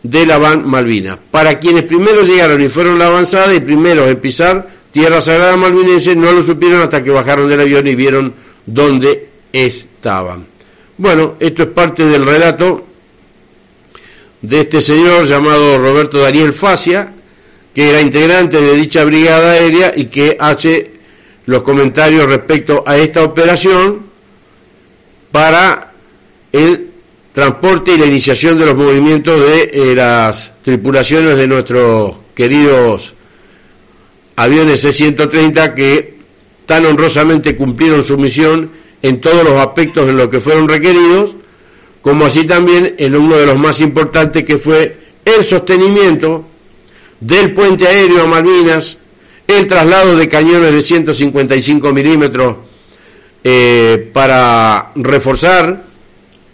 S1: de la Van Malvina. Para quienes primero llegaron y fueron la avanzada y primeros en pisar tierra sagrada malvinense no lo supieron hasta que bajaron del avión y vieron dónde estaban. Bueno, esto es parte del relato de este señor llamado Roberto Daniel Facia, que era integrante de dicha brigada aérea y que hace los comentarios respecto a esta operación para el transporte y la iniciación de los movimientos de eh, las tripulaciones de nuestros queridos aviones C-130 que tan honrosamente cumplieron su misión en todos los aspectos en los que fueron requeridos, como así también en uno de los más importantes que fue el sostenimiento del puente aéreo a Malvinas, el traslado de cañones de 155 milímetros eh, para reforzar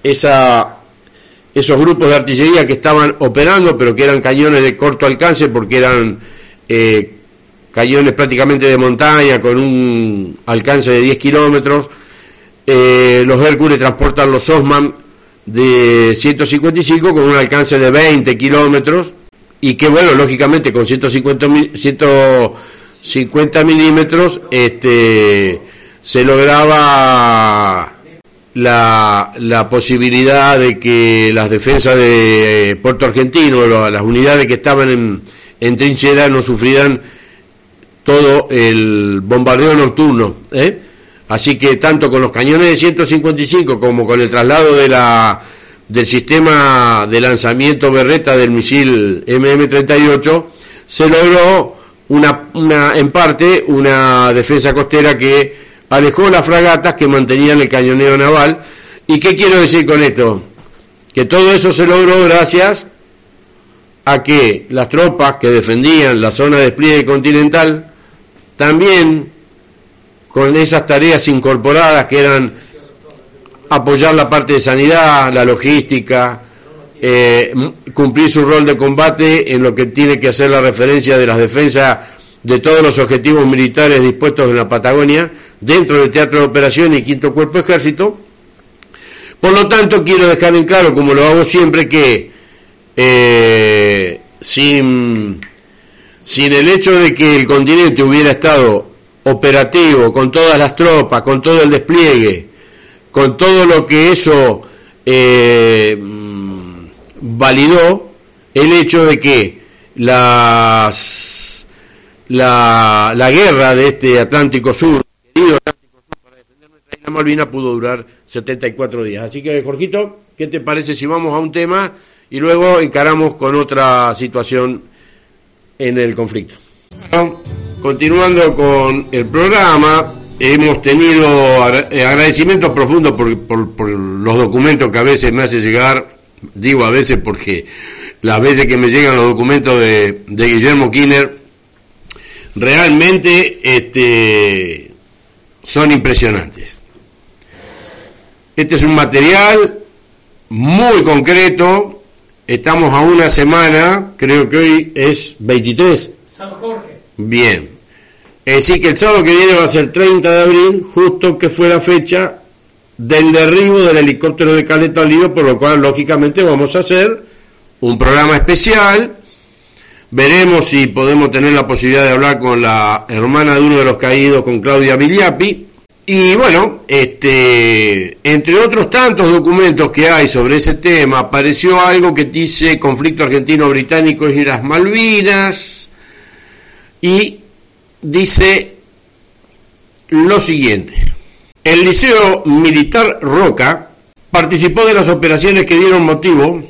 S1: esos grupos de artillería que estaban operando, pero que eran cañones de corto alcance porque eran eh, cañones prácticamente de montaña con un alcance de 10 kilómetros eh, los Hércules transportan los Osman de 155 con un alcance de 20 kilómetros y que bueno, lógicamente con 150, 150 milímetros este, se lograba la, la, posibilidad de que las defensas de Puerto Argentino, las unidades que estaban en, en trinchera no sufrieran todo el bombardeo nocturno. ¿eh? Así que tanto con los cañones de 155 como con el traslado de la, del sistema de lanzamiento berreta del misil MM-38, se logró una, una, en parte una defensa costera que alejó las fragatas que mantenían el cañoneo naval. ¿Y qué quiero decir con esto? Que todo eso se logró gracias a que las tropas que defendían la zona de despliegue continental también con esas tareas incorporadas que eran apoyar la parte de sanidad, la logística, eh, cumplir su rol de combate en lo que tiene que hacer la referencia de las defensas de todos los objetivos militares dispuestos en la Patagonia, dentro del Teatro de Operación y Quinto Cuerpo Ejército. Por lo tanto, quiero dejar en claro, como lo hago siempre, que eh, sin el hecho de que el continente hubiera estado operativo, con todas las tropas, con todo el despliegue, con todo lo que eso eh, validó, el hecho de que las, la, la guerra de este Atlántico Sur, Atlántico Sur para defender nuestra isla Malvina pudo durar 74 días. Así que, Jorgito, ¿qué te parece si vamos a un tema y luego encaramos con otra situación en el conflicto? Continuando con el programa, hemos tenido eh, agradecimientos profundos por, los documentos que a veces me hace llegar, digo a veces porque las veces que me llegan los documentos de, Guillermo Kinner, realmente este, son impresionantes. Este es un material muy concreto, estamos a una semana, creo que hoy es 23. San Jorge. Bien. Es decir, que el sábado que viene va a ser 30 de abril, justo que fue la fecha del derribo del helicóptero de Caleta Olivo, por lo cual, lógicamente, vamos a hacer un programa especial. Veremos si podemos tener la posibilidad de hablar con la hermana de uno de los caídos, con Claudia Villapi. Y bueno, este, entre otros tantos documentos que hay sobre ese tema, apareció algo que dice conflicto argentino-británico y las Malvinas, y dice lo siguiente. El Liceo Militar Roca participó de las operaciones que dieron motivo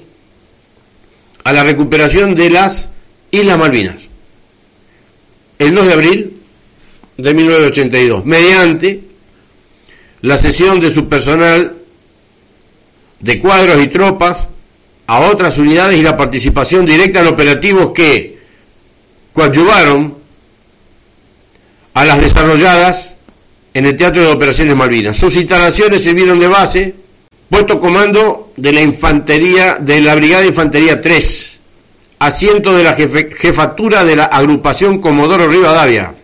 S1: a la recuperación de las Islas Malvinas el 2 de abril de 1982, mediante la cesión de su personal de cuadros y tropas a otras unidades y la participación directa en operativos que coadyuvaron a las desarrolladas en el Teatro de Operaciones Malvinas. Sus instalaciones sirvieron de base, puesto comando de la infantería, de la Brigada de Infantería 3, asiento de la jefatura de la agrupación Comodoro Rivadavia,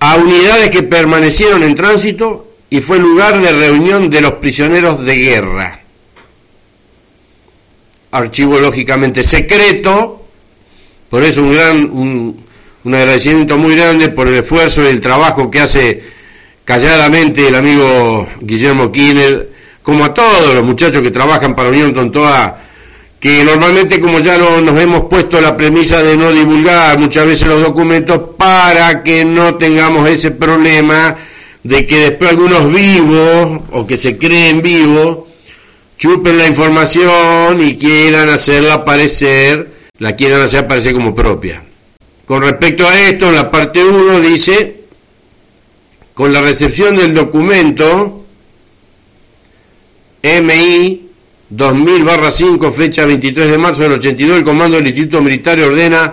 S1: a unidades que permanecieron en tránsito y fue lugar de reunión de los prisioneros de guerra. Archivo lógicamente secreto, por eso un gran, agradecimiento muy grande por el esfuerzo y el trabajo que hace calladamente el amigo Guillermo Kinner, como a todos los muchachos que trabajan para Unión Tontoa, que normalmente como ya no, nos hemos puesto la premisa de no divulgar muchas veces los documentos para que no tengamos ese problema de que después algunos vivos o que se creen vivos chupen la información y quieran hacerla aparecer, la quieran hacer aparecer como propia. Con respecto a esto, la parte 1 dice, con la recepción del documento MI 2000-5, fecha 23 de marzo del 82, el Comando del Instituto Militar ordena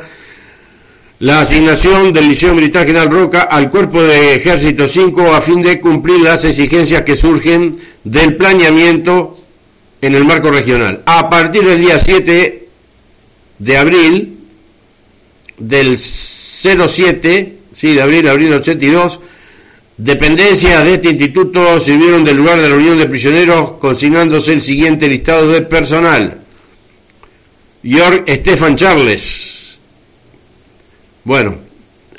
S1: la asignación del Liceo Militar General Roca al Cuerpo de Ejército 5 a fin de cumplir las exigencias que surgen del planeamiento en el marco regional. A partir del día 7 de abril, del 07, sí, de abril, abril 82, Dependencias de este instituto sirvieron del lugar de la reunión de prisioneros consignándose el siguiente listado de personal. York Stefan Charles. Bueno,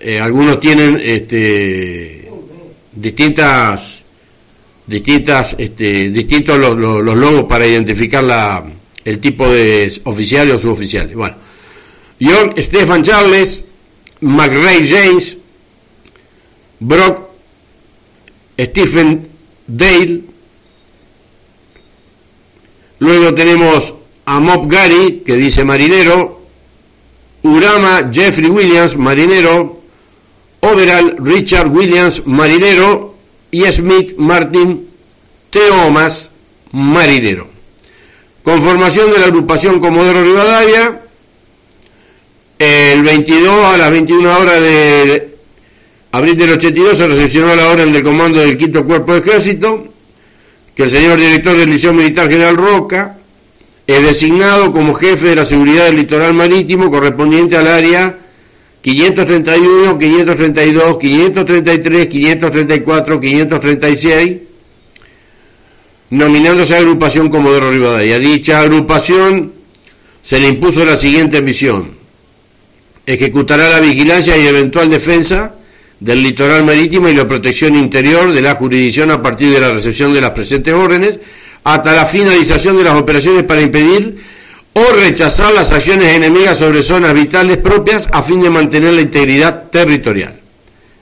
S1: eh, algunos tienen este, distintas, distintas, este, distintos los, logos para identificar la, el tipo de oficial o suboficial. Bueno, York Stefan Charles, McRae James, Brock Stephen Dale. Luego tenemos a Mob Gary, que dice marinero. Urama Jeffrey Williams, marinero. Overall Richard Williams, marinero. Y Smith Martin Teomas, marinero. Conformación de la agrupación Comodoro Rivadavia. El 22 a las 21 horas de Abril del 82 se recepcionó la orden del comando del quinto cuerpo de ejército, que el señor director del Liceo Militar General Roca es designado como jefe de la seguridad del litoral marítimo correspondiente al área 531, 532, 533, 534, 536, nominándose a agrupación Comodoro Rivadavia. Dicha agrupación se le impuso la siguiente misión. Ejecutará la vigilancia y eventual defensa del litoral marítimo y la protección interior de la jurisdicción a partir de la recepción de las presentes órdenes hasta la finalización de las operaciones para impedir o rechazar las acciones enemigas sobre zonas vitales propias a fin de mantener la integridad territorial.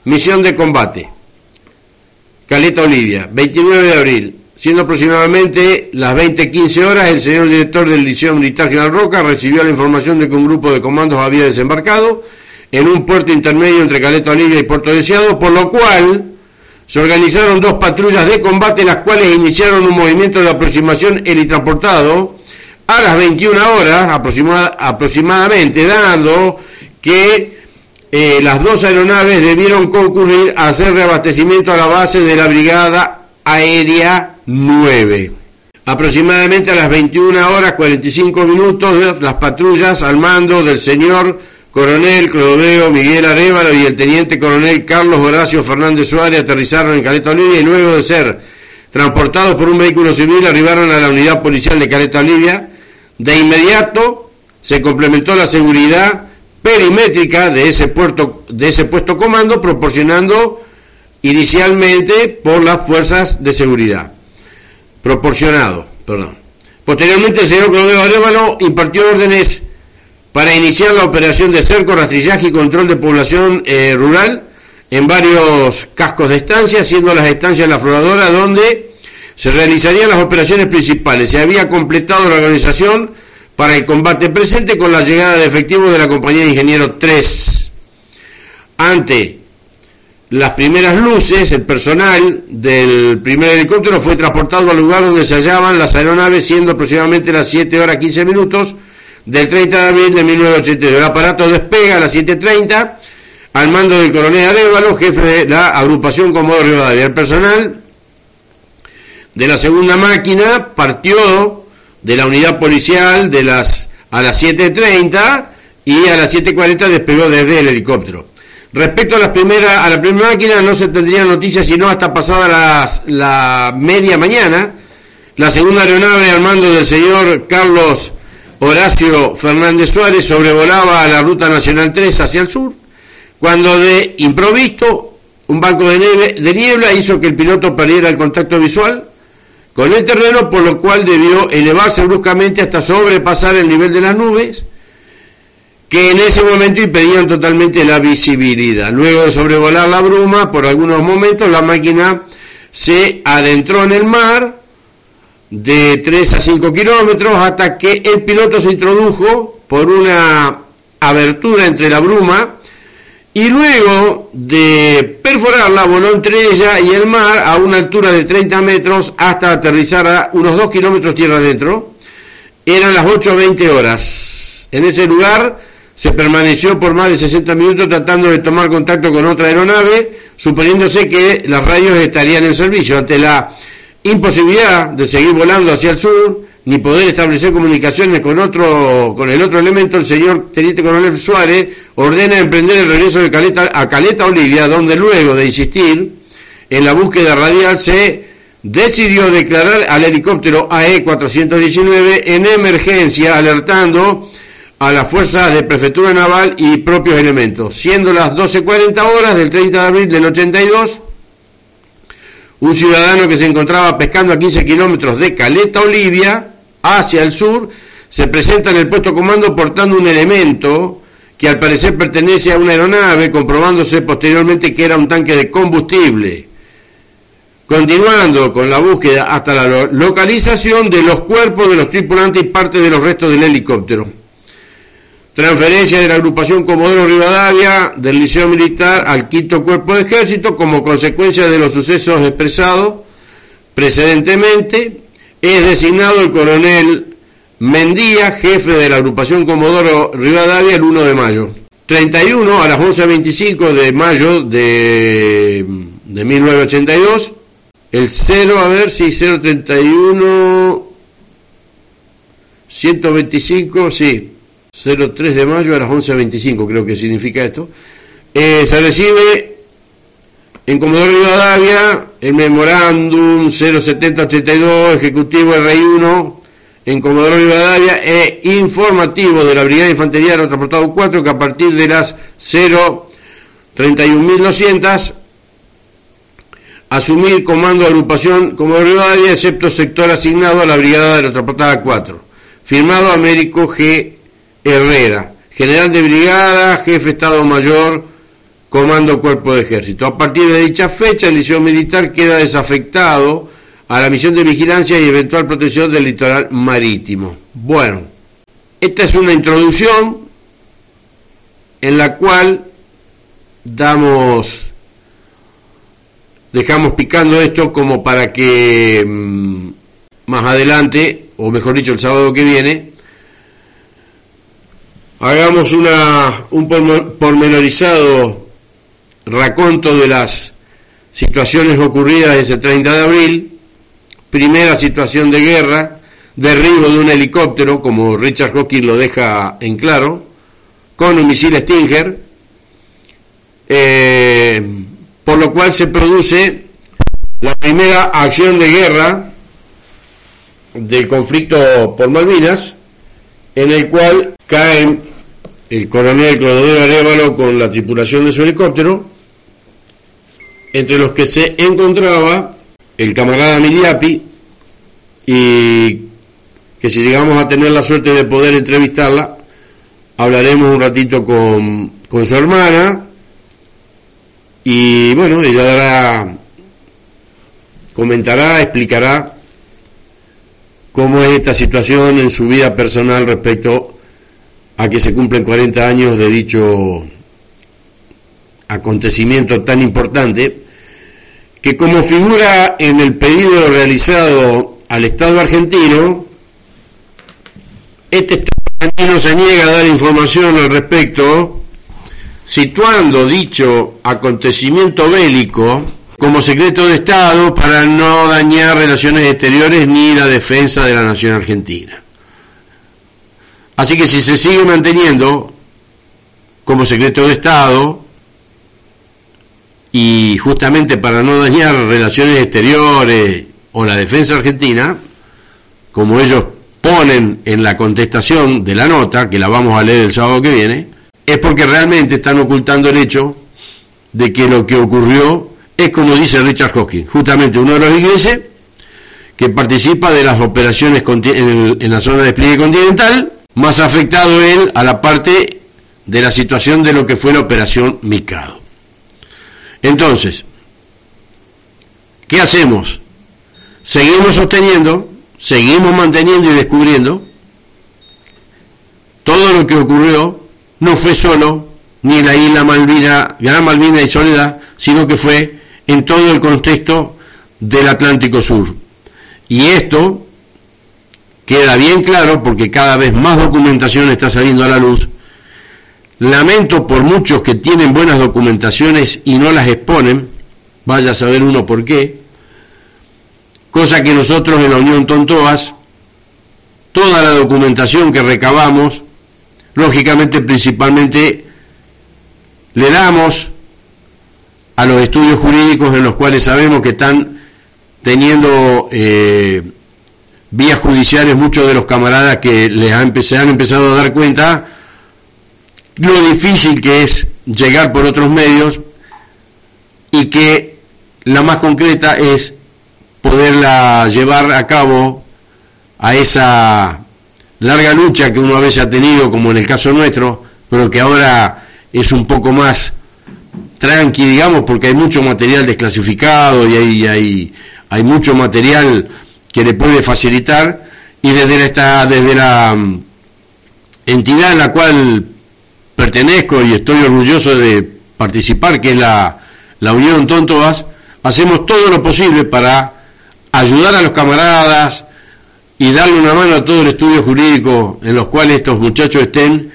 S1: Misión de combate. Caleta Olivia, 29 de abril. Siendo aproximadamente las 20.15 horas, el señor director del Liceo Militar General Roca recibió la información de que un grupo de comandos había desembarcado en un puerto intermedio entre Caleta Olivia y Puerto Deseado, por lo cual se organizaron dos patrullas de combate, las cuales iniciaron un movimiento de aproximación helitransportado a las 21 horas aproximadamente, dando que eh, las dos aeronaves debieron concurrir a hacer reabastecimiento a la base de la Brigada Aérea 9. Aproximadamente a las 21 horas 45 minutos, las patrullas al mando del señor coronel Clodoveo Miguel Arevalo y el teniente coronel Carlos Horacio Fernández Suárez aterrizaron en Caleta Olivia y luego de ser transportados por un vehículo civil arribaron a la unidad policial de Caleta Olivia. De inmediato se complementó la seguridad perimétrica de ese, puerto, de ese puesto comando proporcionando inicialmente por las fuerzas de seguridad. Proporcionado, perdón. Posteriormente el señor Clodoveo Arevalo impartió órdenes para iniciar la operación de cerco, rastrillaje y control de población eh, rural en varios cascos de estancia, siendo las estancias la floradora donde se realizarían las operaciones principales. Se había completado la organización para el combate presente con la llegada de efectivos de la compañía de ingenieros 3. Ante las primeras luces, el personal del primer helicóptero fue transportado al lugar donde se hallaban las aeronaves, siendo aproximadamente las 7 horas 15 minutos del 30 de abril de 1982. El aparato despega a las 7.30 al mando del coronel Arevalo, jefe de la agrupación Comodoro Rivadavia. El personal de la segunda máquina partió de la unidad policial de las, a las 7.30 y a las 7.40 despegó desde el helicóptero. Respecto a, las primeras, a la primera máquina no se tendría noticias sino hasta pasada las, la media mañana. La segunda aeronave al mando del señor Carlos Horacio Fernández Suárez sobrevolaba la ruta nacional 3 hacia el sur, cuando de improviso un banco de, niebla hizo que el piloto perdiera el contacto visual con el terreno, por lo cual debió elevarse bruscamente hasta sobrepasar el nivel de las nubes, que en ese momento impedían totalmente la visibilidad. Luego de sobrevolar la bruma, por algunos momentos la máquina se adentró en el mar, de 3 a 5 kilómetros hasta que el piloto se introdujo por una abertura entre la bruma y luego de perforarla voló entre ella y el mar a una altura de 30 metros hasta aterrizar a unos 2 kilómetros tierra adentro. Eran las 8.20 horas. En ese lugar se permaneció por más de 60 minutos tratando de tomar contacto con otra aeronave, suponiéndose que las radios estarían en servicio. Ante la imposibilidad de seguir volando hacia el sur, ni poder establecer comunicaciones con otro, con el otro elemento, el señor Teniente Coronel Suárez ordena emprender el regreso de Caleta, a Caleta Olivia, donde luego de insistir en la búsqueda radial se decidió declarar al helicóptero AE-419 en emergencia, alertando a las fuerzas de prefectura naval y propios elementos. Siendo las 12.40 horas del 30 de abril del 82, un ciudadano que se encontraba pescando a 15 kilómetros de Caleta, Olivia, hacia el sur, se presenta en el puesto comando portando un elemento que al parecer pertenece a una aeronave, comprobándose posteriormente que era un tanque de combustible. Continuando con la búsqueda hasta la localización de los cuerpos de los tripulantes y parte de los restos del helicóptero. Transferencia de la agrupación Comodoro Rivadavia del Liceo Militar al quinto cuerpo de ejército como consecuencia de los sucesos expresados precedentemente. Es designado el coronel Mendía, jefe de la agrupación Comodoro Rivadavia, el 1 de mayo. 31 a las 11.25 de mayo de, de 1982. El 0, a ver si 031, 125, sí, 03 de mayo a las 11.25 creo que significa esto. Eh, se recibe en Comodoro Rivadavia el memorándum 07082 ejecutivo RI1 en Comodoro Rivadavia e informativo de la Brigada de Infantería Transportado 4 que a partir de las 031.200 asumir comando de agrupación Comodoro Rivadavia excepto sector asignado a la Brigada de Transportada 4 firmado Américo G. Herrera general de brigada, jefe Estado Mayor Comando Cuerpo de Ejército a partir de dicha fecha el liceo militar queda desafectado a la misión de vigilancia y eventual protección del litoral marítimo. Bueno, esta es una introducción en la cual damos, dejamos picando esto como para que mm, más adelante, o mejor dicho el sábado que viene, hagamos una, un pormenorizado raconto de las situaciones ocurridas ese 30 de abril, primera situación de guerra, derribo de un helicóptero, como Richard Hawkins lo deja en claro, con un misil Stinger, eh, por lo cual se produce la primera acción de guerra del conflicto por Malvinas, en el cual caen el coronel Clodovero Arevalo con la tripulación de su helicóptero, entre los que se encontraba el camarada Miliapi y que si llegamos a tener la suerte de poder entrevistarla, hablaremos un ratito con, con su hermana y bueno, ella dará, comentará, explicará cómo es esta situación en su vida personal respecto a que se cumplen 40 años de dicho acontecimiento tan importante que como figura en el pedido realizado al Estado argentino, este Estado argentino se niega a dar información al respecto, situando dicho acontecimiento bélico como secreto de Estado para no dañar relaciones exteriores ni la defensa de la nación argentina. Así que si se sigue manteniendo como secreto de Estado, y justamente para no dañar relaciones exteriores o la defensa argentina, como ellos ponen en la contestación de la nota, que la vamos a leer el sábado que viene, es porque realmente están ocultando el hecho de que lo que ocurrió es como dice Richard Hawkins, justamente uno de los ingleses que participa de las operaciones en, la zona de despliegue continental, más afectado él a la parte de la situación de lo que fue la operación Mikado. Entonces, ¿qué hacemos? Seguimos sosteniendo, seguimos manteniendo y descubriendo todo lo que ocurrió no fue solo ni en la isla Malvina, Gran Malvina y Soledad, sino que fue en todo el contexto del Atlántico Sur. Y esto queda bien claro porque cada vez más documentación está saliendo a la luz. Lamento por muchos que tienen buenas documentaciones y no las exponen, vaya a saber uno por qué, cosa que nosotros en la Unión Tontoas, toda la documentación que recabamos, lógicamente principalmente le damos a los estudios jurídicos en los cuales sabemos que están teniendo eh, vías judiciales muchos de los camaradas que les han, se han empezado a dar cuenta lo difícil que es llegar por otros medios y que la más concreta es poderla llevar a cabo a esa larga lucha que uno a veces ha tenido, como en el caso nuestro, pero que ahora es un poco más tranqui, digamos, porque hay mucho material desclasificado y hay, hay, hay mucho material que le puede facilitar y desde esta, la mm, entidad en la cual pertenezco y estoy orgulloso de participar, que es la, la Unión Tontoas, hacemos todo lo posible para ayudar a los camaradas y darle una mano a todo el estudio jurídico en los cuales estos muchachos estén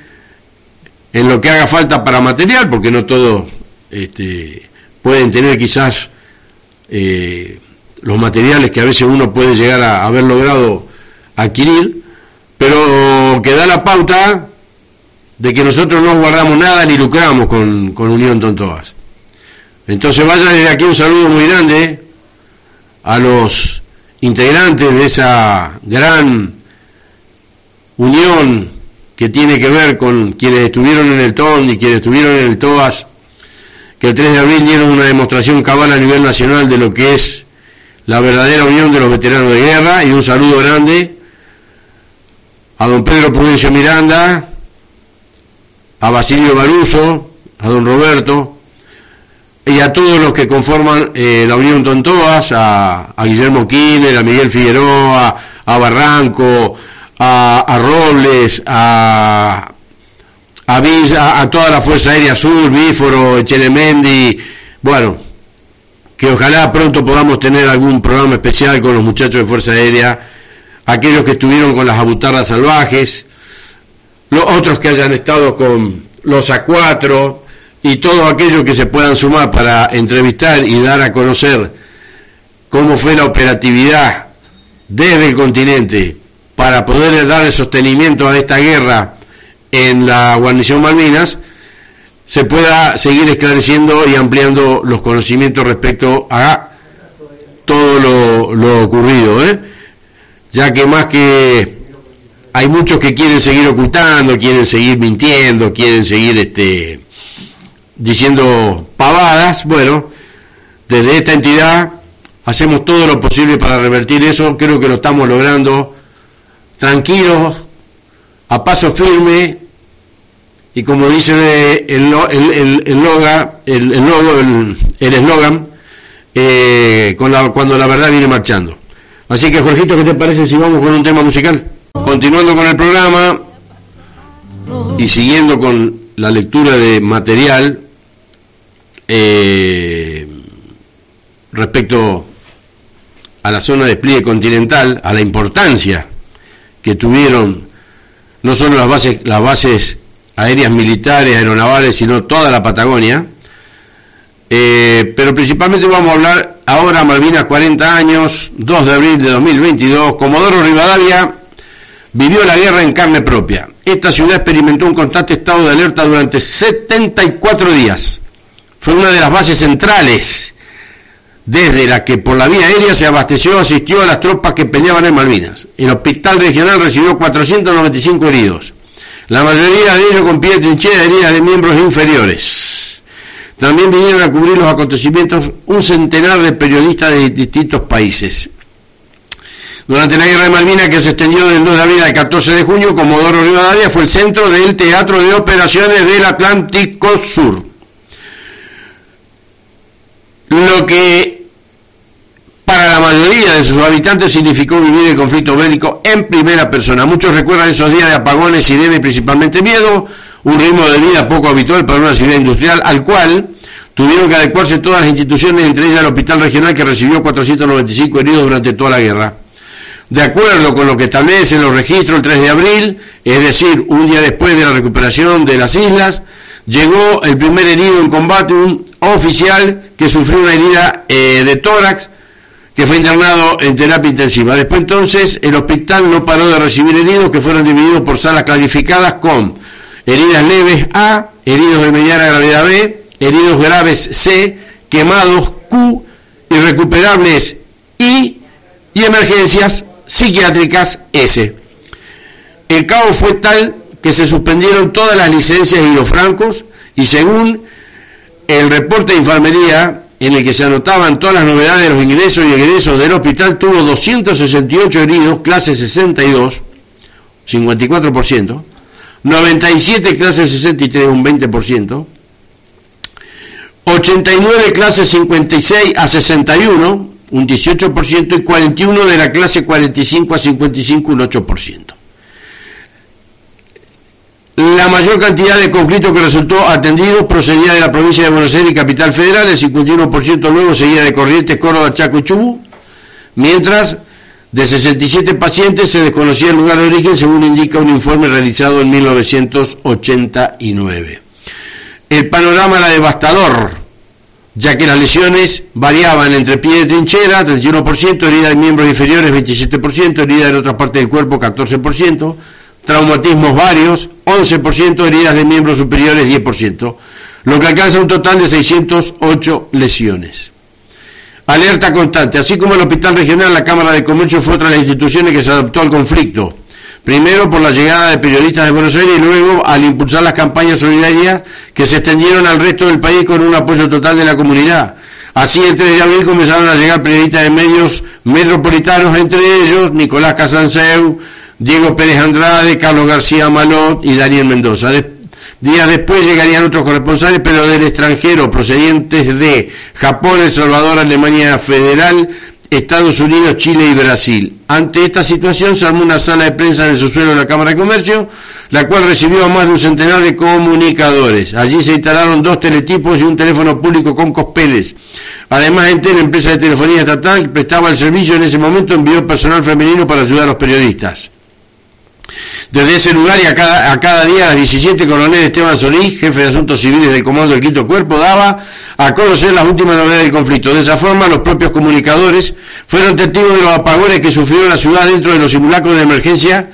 S1: en lo que haga falta para material, porque no todos este, pueden tener quizás eh, los materiales que a veces uno puede llegar a haber logrado adquirir, pero que da la pauta de que nosotros no guardamos nada ni lucramos con, con Unión Tontoas. Entonces vaya desde aquí un saludo muy grande a los integrantes de esa gran unión que tiene que ver con quienes estuvieron en el TON y quienes estuvieron en el TOAS, que el 3 de abril dieron una demostración cabal a nivel nacional de lo que es la verdadera unión de los veteranos de guerra y un saludo grande a don Pedro Prudencio Miranda, a Basilio Baruso, a don Roberto, y a todos los que conforman eh, la Unión Tontoas, a, Guillermo Kiner, a Miguel Figueroa, a Barranco, a, Robles, a, a, a, toda la Fuerza Aérea Sur, Bíforo, Chelemendi, bueno, que ojalá pronto podamos tener algún programa especial con los muchachos de Fuerza Aérea, aquellos que estuvieron con las abutardas salvajes, los otros que hayan estado con los A4, y todos aquellos que se puedan sumar para entrevistar y dar a conocer cómo fue la operatividad desde el continente para poder dar el sostenimiento a esta guerra en la guarnición Malvinas, se pueda seguir esclareciendo y ampliando los conocimientos respecto a todo lo, ocurrido, ¿eh? ya que más que hay muchos que quieren seguir ocultando, quieren seguir mintiendo, quieren seguir este diciendo pavadas, bueno, desde esta entidad hacemos todo lo posible para revertir eso, creo que lo estamos logrando tranquilos, a paso firme, y como dice el, el, el, loga, el, el, eslogan, eh, cuando la verdad viene marchando. Así que, Jorgito, ¿qué te parece si vamos con un tema musical? Continuando con el programa y siguiendo con la lectura de material, eh, respecto a la zona de despliegue continental, a la importancia que tuvieron no solo las bases, las bases aéreas militares, aeronavales, sino toda la Patagonia. Eh, pero principalmente vamos a hablar ahora Malvinas 40 años, 2 de abril de 2022. Comodoro Rivadavia vivió la guerra en carne propia. Esta ciudad experimentó un constante estado de alerta durante 74 días fue una de las bases centrales desde la que por la vía aérea se abasteció asistió a las tropas que peleaban en Malvinas. El hospital regional recibió 495 heridos, la mayoría de ellos con pie de trinchera heridas de miembros inferiores. También vinieron a cubrir los acontecimientos un centenar de periodistas de distintos países. Durante la guerra de Malvinas, que se extendió del 2 de abril al 14 de junio, Comodoro Rivadavia fue el centro del Teatro de Operaciones del Atlántico Sur lo que de sus habitantes significó vivir el conflicto bélico en primera persona. Muchos recuerdan esos días de apagones y debe principalmente miedo, un ritmo de vida poco habitual para una ciudad industrial al cual tuvieron que adecuarse todas las instituciones, entre ellas el Hospital Regional que recibió 495 heridos durante toda la guerra. De acuerdo con lo que establecen los registros el 3 de abril, es decir, un día después de la recuperación de las islas, llegó el primer herido en combate, un oficial que sufrió una herida eh, de tórax, que fue internado en terapia intensiva. Después entonces el hospital no paró de recibir heridos que fueron divididos por salas clasificadas con heridas leves A, heridos de mediana gravedad B, heridos graves C quemados Q, irrecuperables I y emergencias psiquiátricas S. El caos fue tal que se suspendieron todas las licencias y los francos y según el reporte de enfermería en el que se anotaban todas las novedades de los ingresos y egresos del hospital, tuvo 268 heridos, clase 62, 54%, 97 clase 63, un 20%, 89 clase 56 a 61, un 18%, y 41 de la clase 45 a 55, un 8%. La mayor cantidad de conflictos que resultó atendidos procedía de la provincia de Buenos Aires y Capital Federal, el 51% luego seguía de Corrientes, Córdoba, Chaco y Chubut, mientras de 67 pacientes se desconocía el lugar de origen, según indica un informe realizado en 1989. El panorama era devastador, ya que las lesiones variaban entre pie de trinchera, 31%, herida de miembros inferiores, 27%, herida en otras partes del cuerpo, 14%, traumatismos varios, 11%, heridas de miembros superiores, 10%, lo que alcanza un total de 608 lesiones. Alerta constante, así como el Hospital Regional, la Cámara de Comercio fue otra de las instituciones que se adaptó al conflicto. Primero por la llegada de periodistas de Buenos Aires y luego al impulsar las campañas solidarias que se extendieron al resto del país con un apoyo total de la comunidad. Así el 3 de abril comenzaron a llegar periodistas de medios metropolitanos, entre ellos Nicolás Casanseu, Diego Pérez Andrade, Carlos García Malot y Daniel Mendoza. días después llegarían otros corresponsales, pero del extranjero, procedientes de Japón, El Salvador, Alemania Federal, Estados Unidos, Chile y Brasil. Ante esta situación se armó una sala de prensa en el subsuelo de la Cámara de Comercio, la cual recibió a más de un centenar de comunicadores. Allí se instalaron dos teletipos y un teléfono público con cospeles. Además, Entel, empresa de telefonía estatal que prestaba el servicio en ese momento, envió personal femenino para ayudar a los periodistas. Desde ese lugar y a cada, a cada día, a las 17, coronel Esteban Solís, jefe de Asuntos Civiles del Comando del Quinto Cuerpo, daba a conocer las últimas novedades del conflicto. De esa forma, los propios comunicadores fueron testigos de los apagones que sufrió la ciudad dentro de los simulacros de emergencia,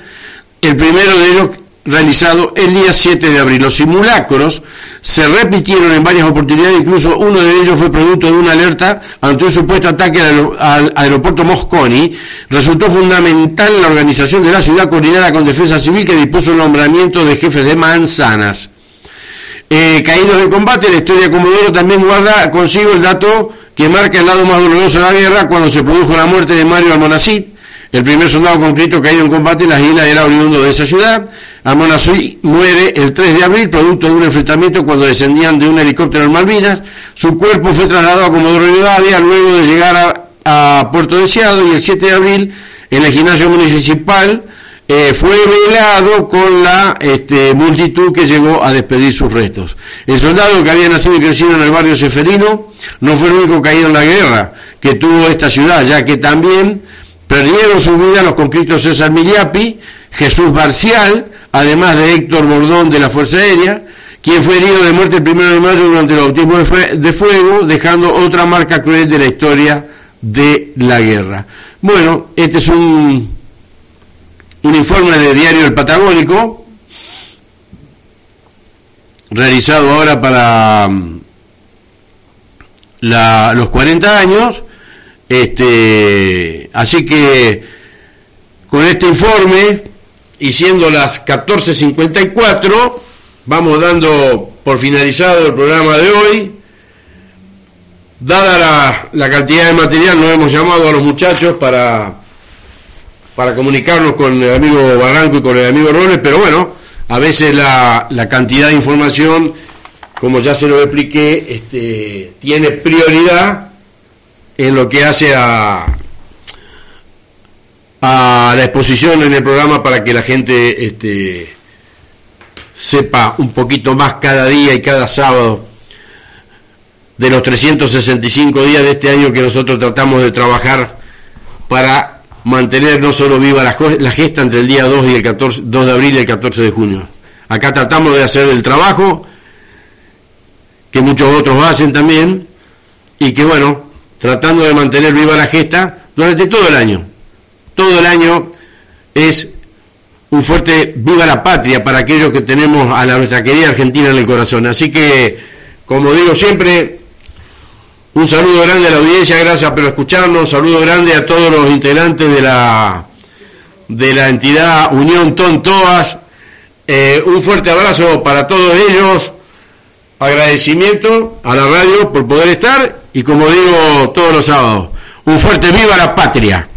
S1: el primero de ellos realizado el día 7 de abril. Los simulacros se repitieron en varias oportunidades, incluso uno de ellos fue producto de una alerta ante un supuesto ataque al, aeropuerto Mosconi. Resultó fundamental la organización de la ciudad coordinada con Defensa Civil que dispuso el nombramiento de jefes de manzanas. Eh, caídos de combate, la historia de Comodoro también guarda consigo el dato que marca el lado más doloroso de la guerra cuando se produjo la muerte de Mario Almonacid, el primer soldado concreto caído en combate en las islas era oriundo de esa ciudad. Almonacid muere el 3 de abril, producto de un enfrentamiento cuando descendían de un helicóptero en Malvinas. Su cuerpo fue trasladado a Comodoro Rivadavia luego de llegar a, Puerto Deseado y el 7 de abril en el gimnasio municipal eh, fue velado con la este, multitud que llegó a despedir sus restos. El soldado que había nacido y crecido en el barrio Seferino no fue el único caído en la guerra que tuvo esta ciudad, ya que también Perdieron su vida los conscriptos César Miliapi, Jesús Barcial, además de Héctor Bordón de la Fuerza Aérea, quien fue herido de muerte el 1 de mayo durante el bautismo de fuego, dejando otra marca cruel de la historia de la guerra. Bueno, este es un, informe de Diario El Patagónico, realizado ahora para mm, los 40 años, este, así que con este informe y siendo las 14.54, vamos dando por finalizado el programa de hoy. Dada la, cantidad de material, nos hemos llamado a los muchachos para, para comunicarnos con el amigo Barranco y con el amigo Roles, pero bueno, a veces la, la cantidad de información, como ya se lo expliqué, este, tiene prioridad en lo que hace a, a la exposición en el programa para que la gente este, sepa un poquito más cada día y cada sábado de los 365 días de este año que nosotros tratamos de trabajar para mantener no solo viva la, la gesta entre el día 2 y el 14, 2 de abril y el 14 de junio. Acá tratamos de hacer el trabajo que muchos otros hacen también y que bueno, tratando de mantener viva la gesta durante todo el año. Todo el año es un fuerte viva la patria para aquellos que tenemos a nuestra querida Argentina en el corazón. Así que, como digo siempre, Un saludo grande a la audiencia, gracias por escucharnos. Un saludo grande a todos los integrantes de la de la entidad Unión Tontoas. Eh, un fuerte abrazo para todos ellos. Agradecimiento a la radio por poder estar y como digo todos los sábados, un fuerte viva la patria.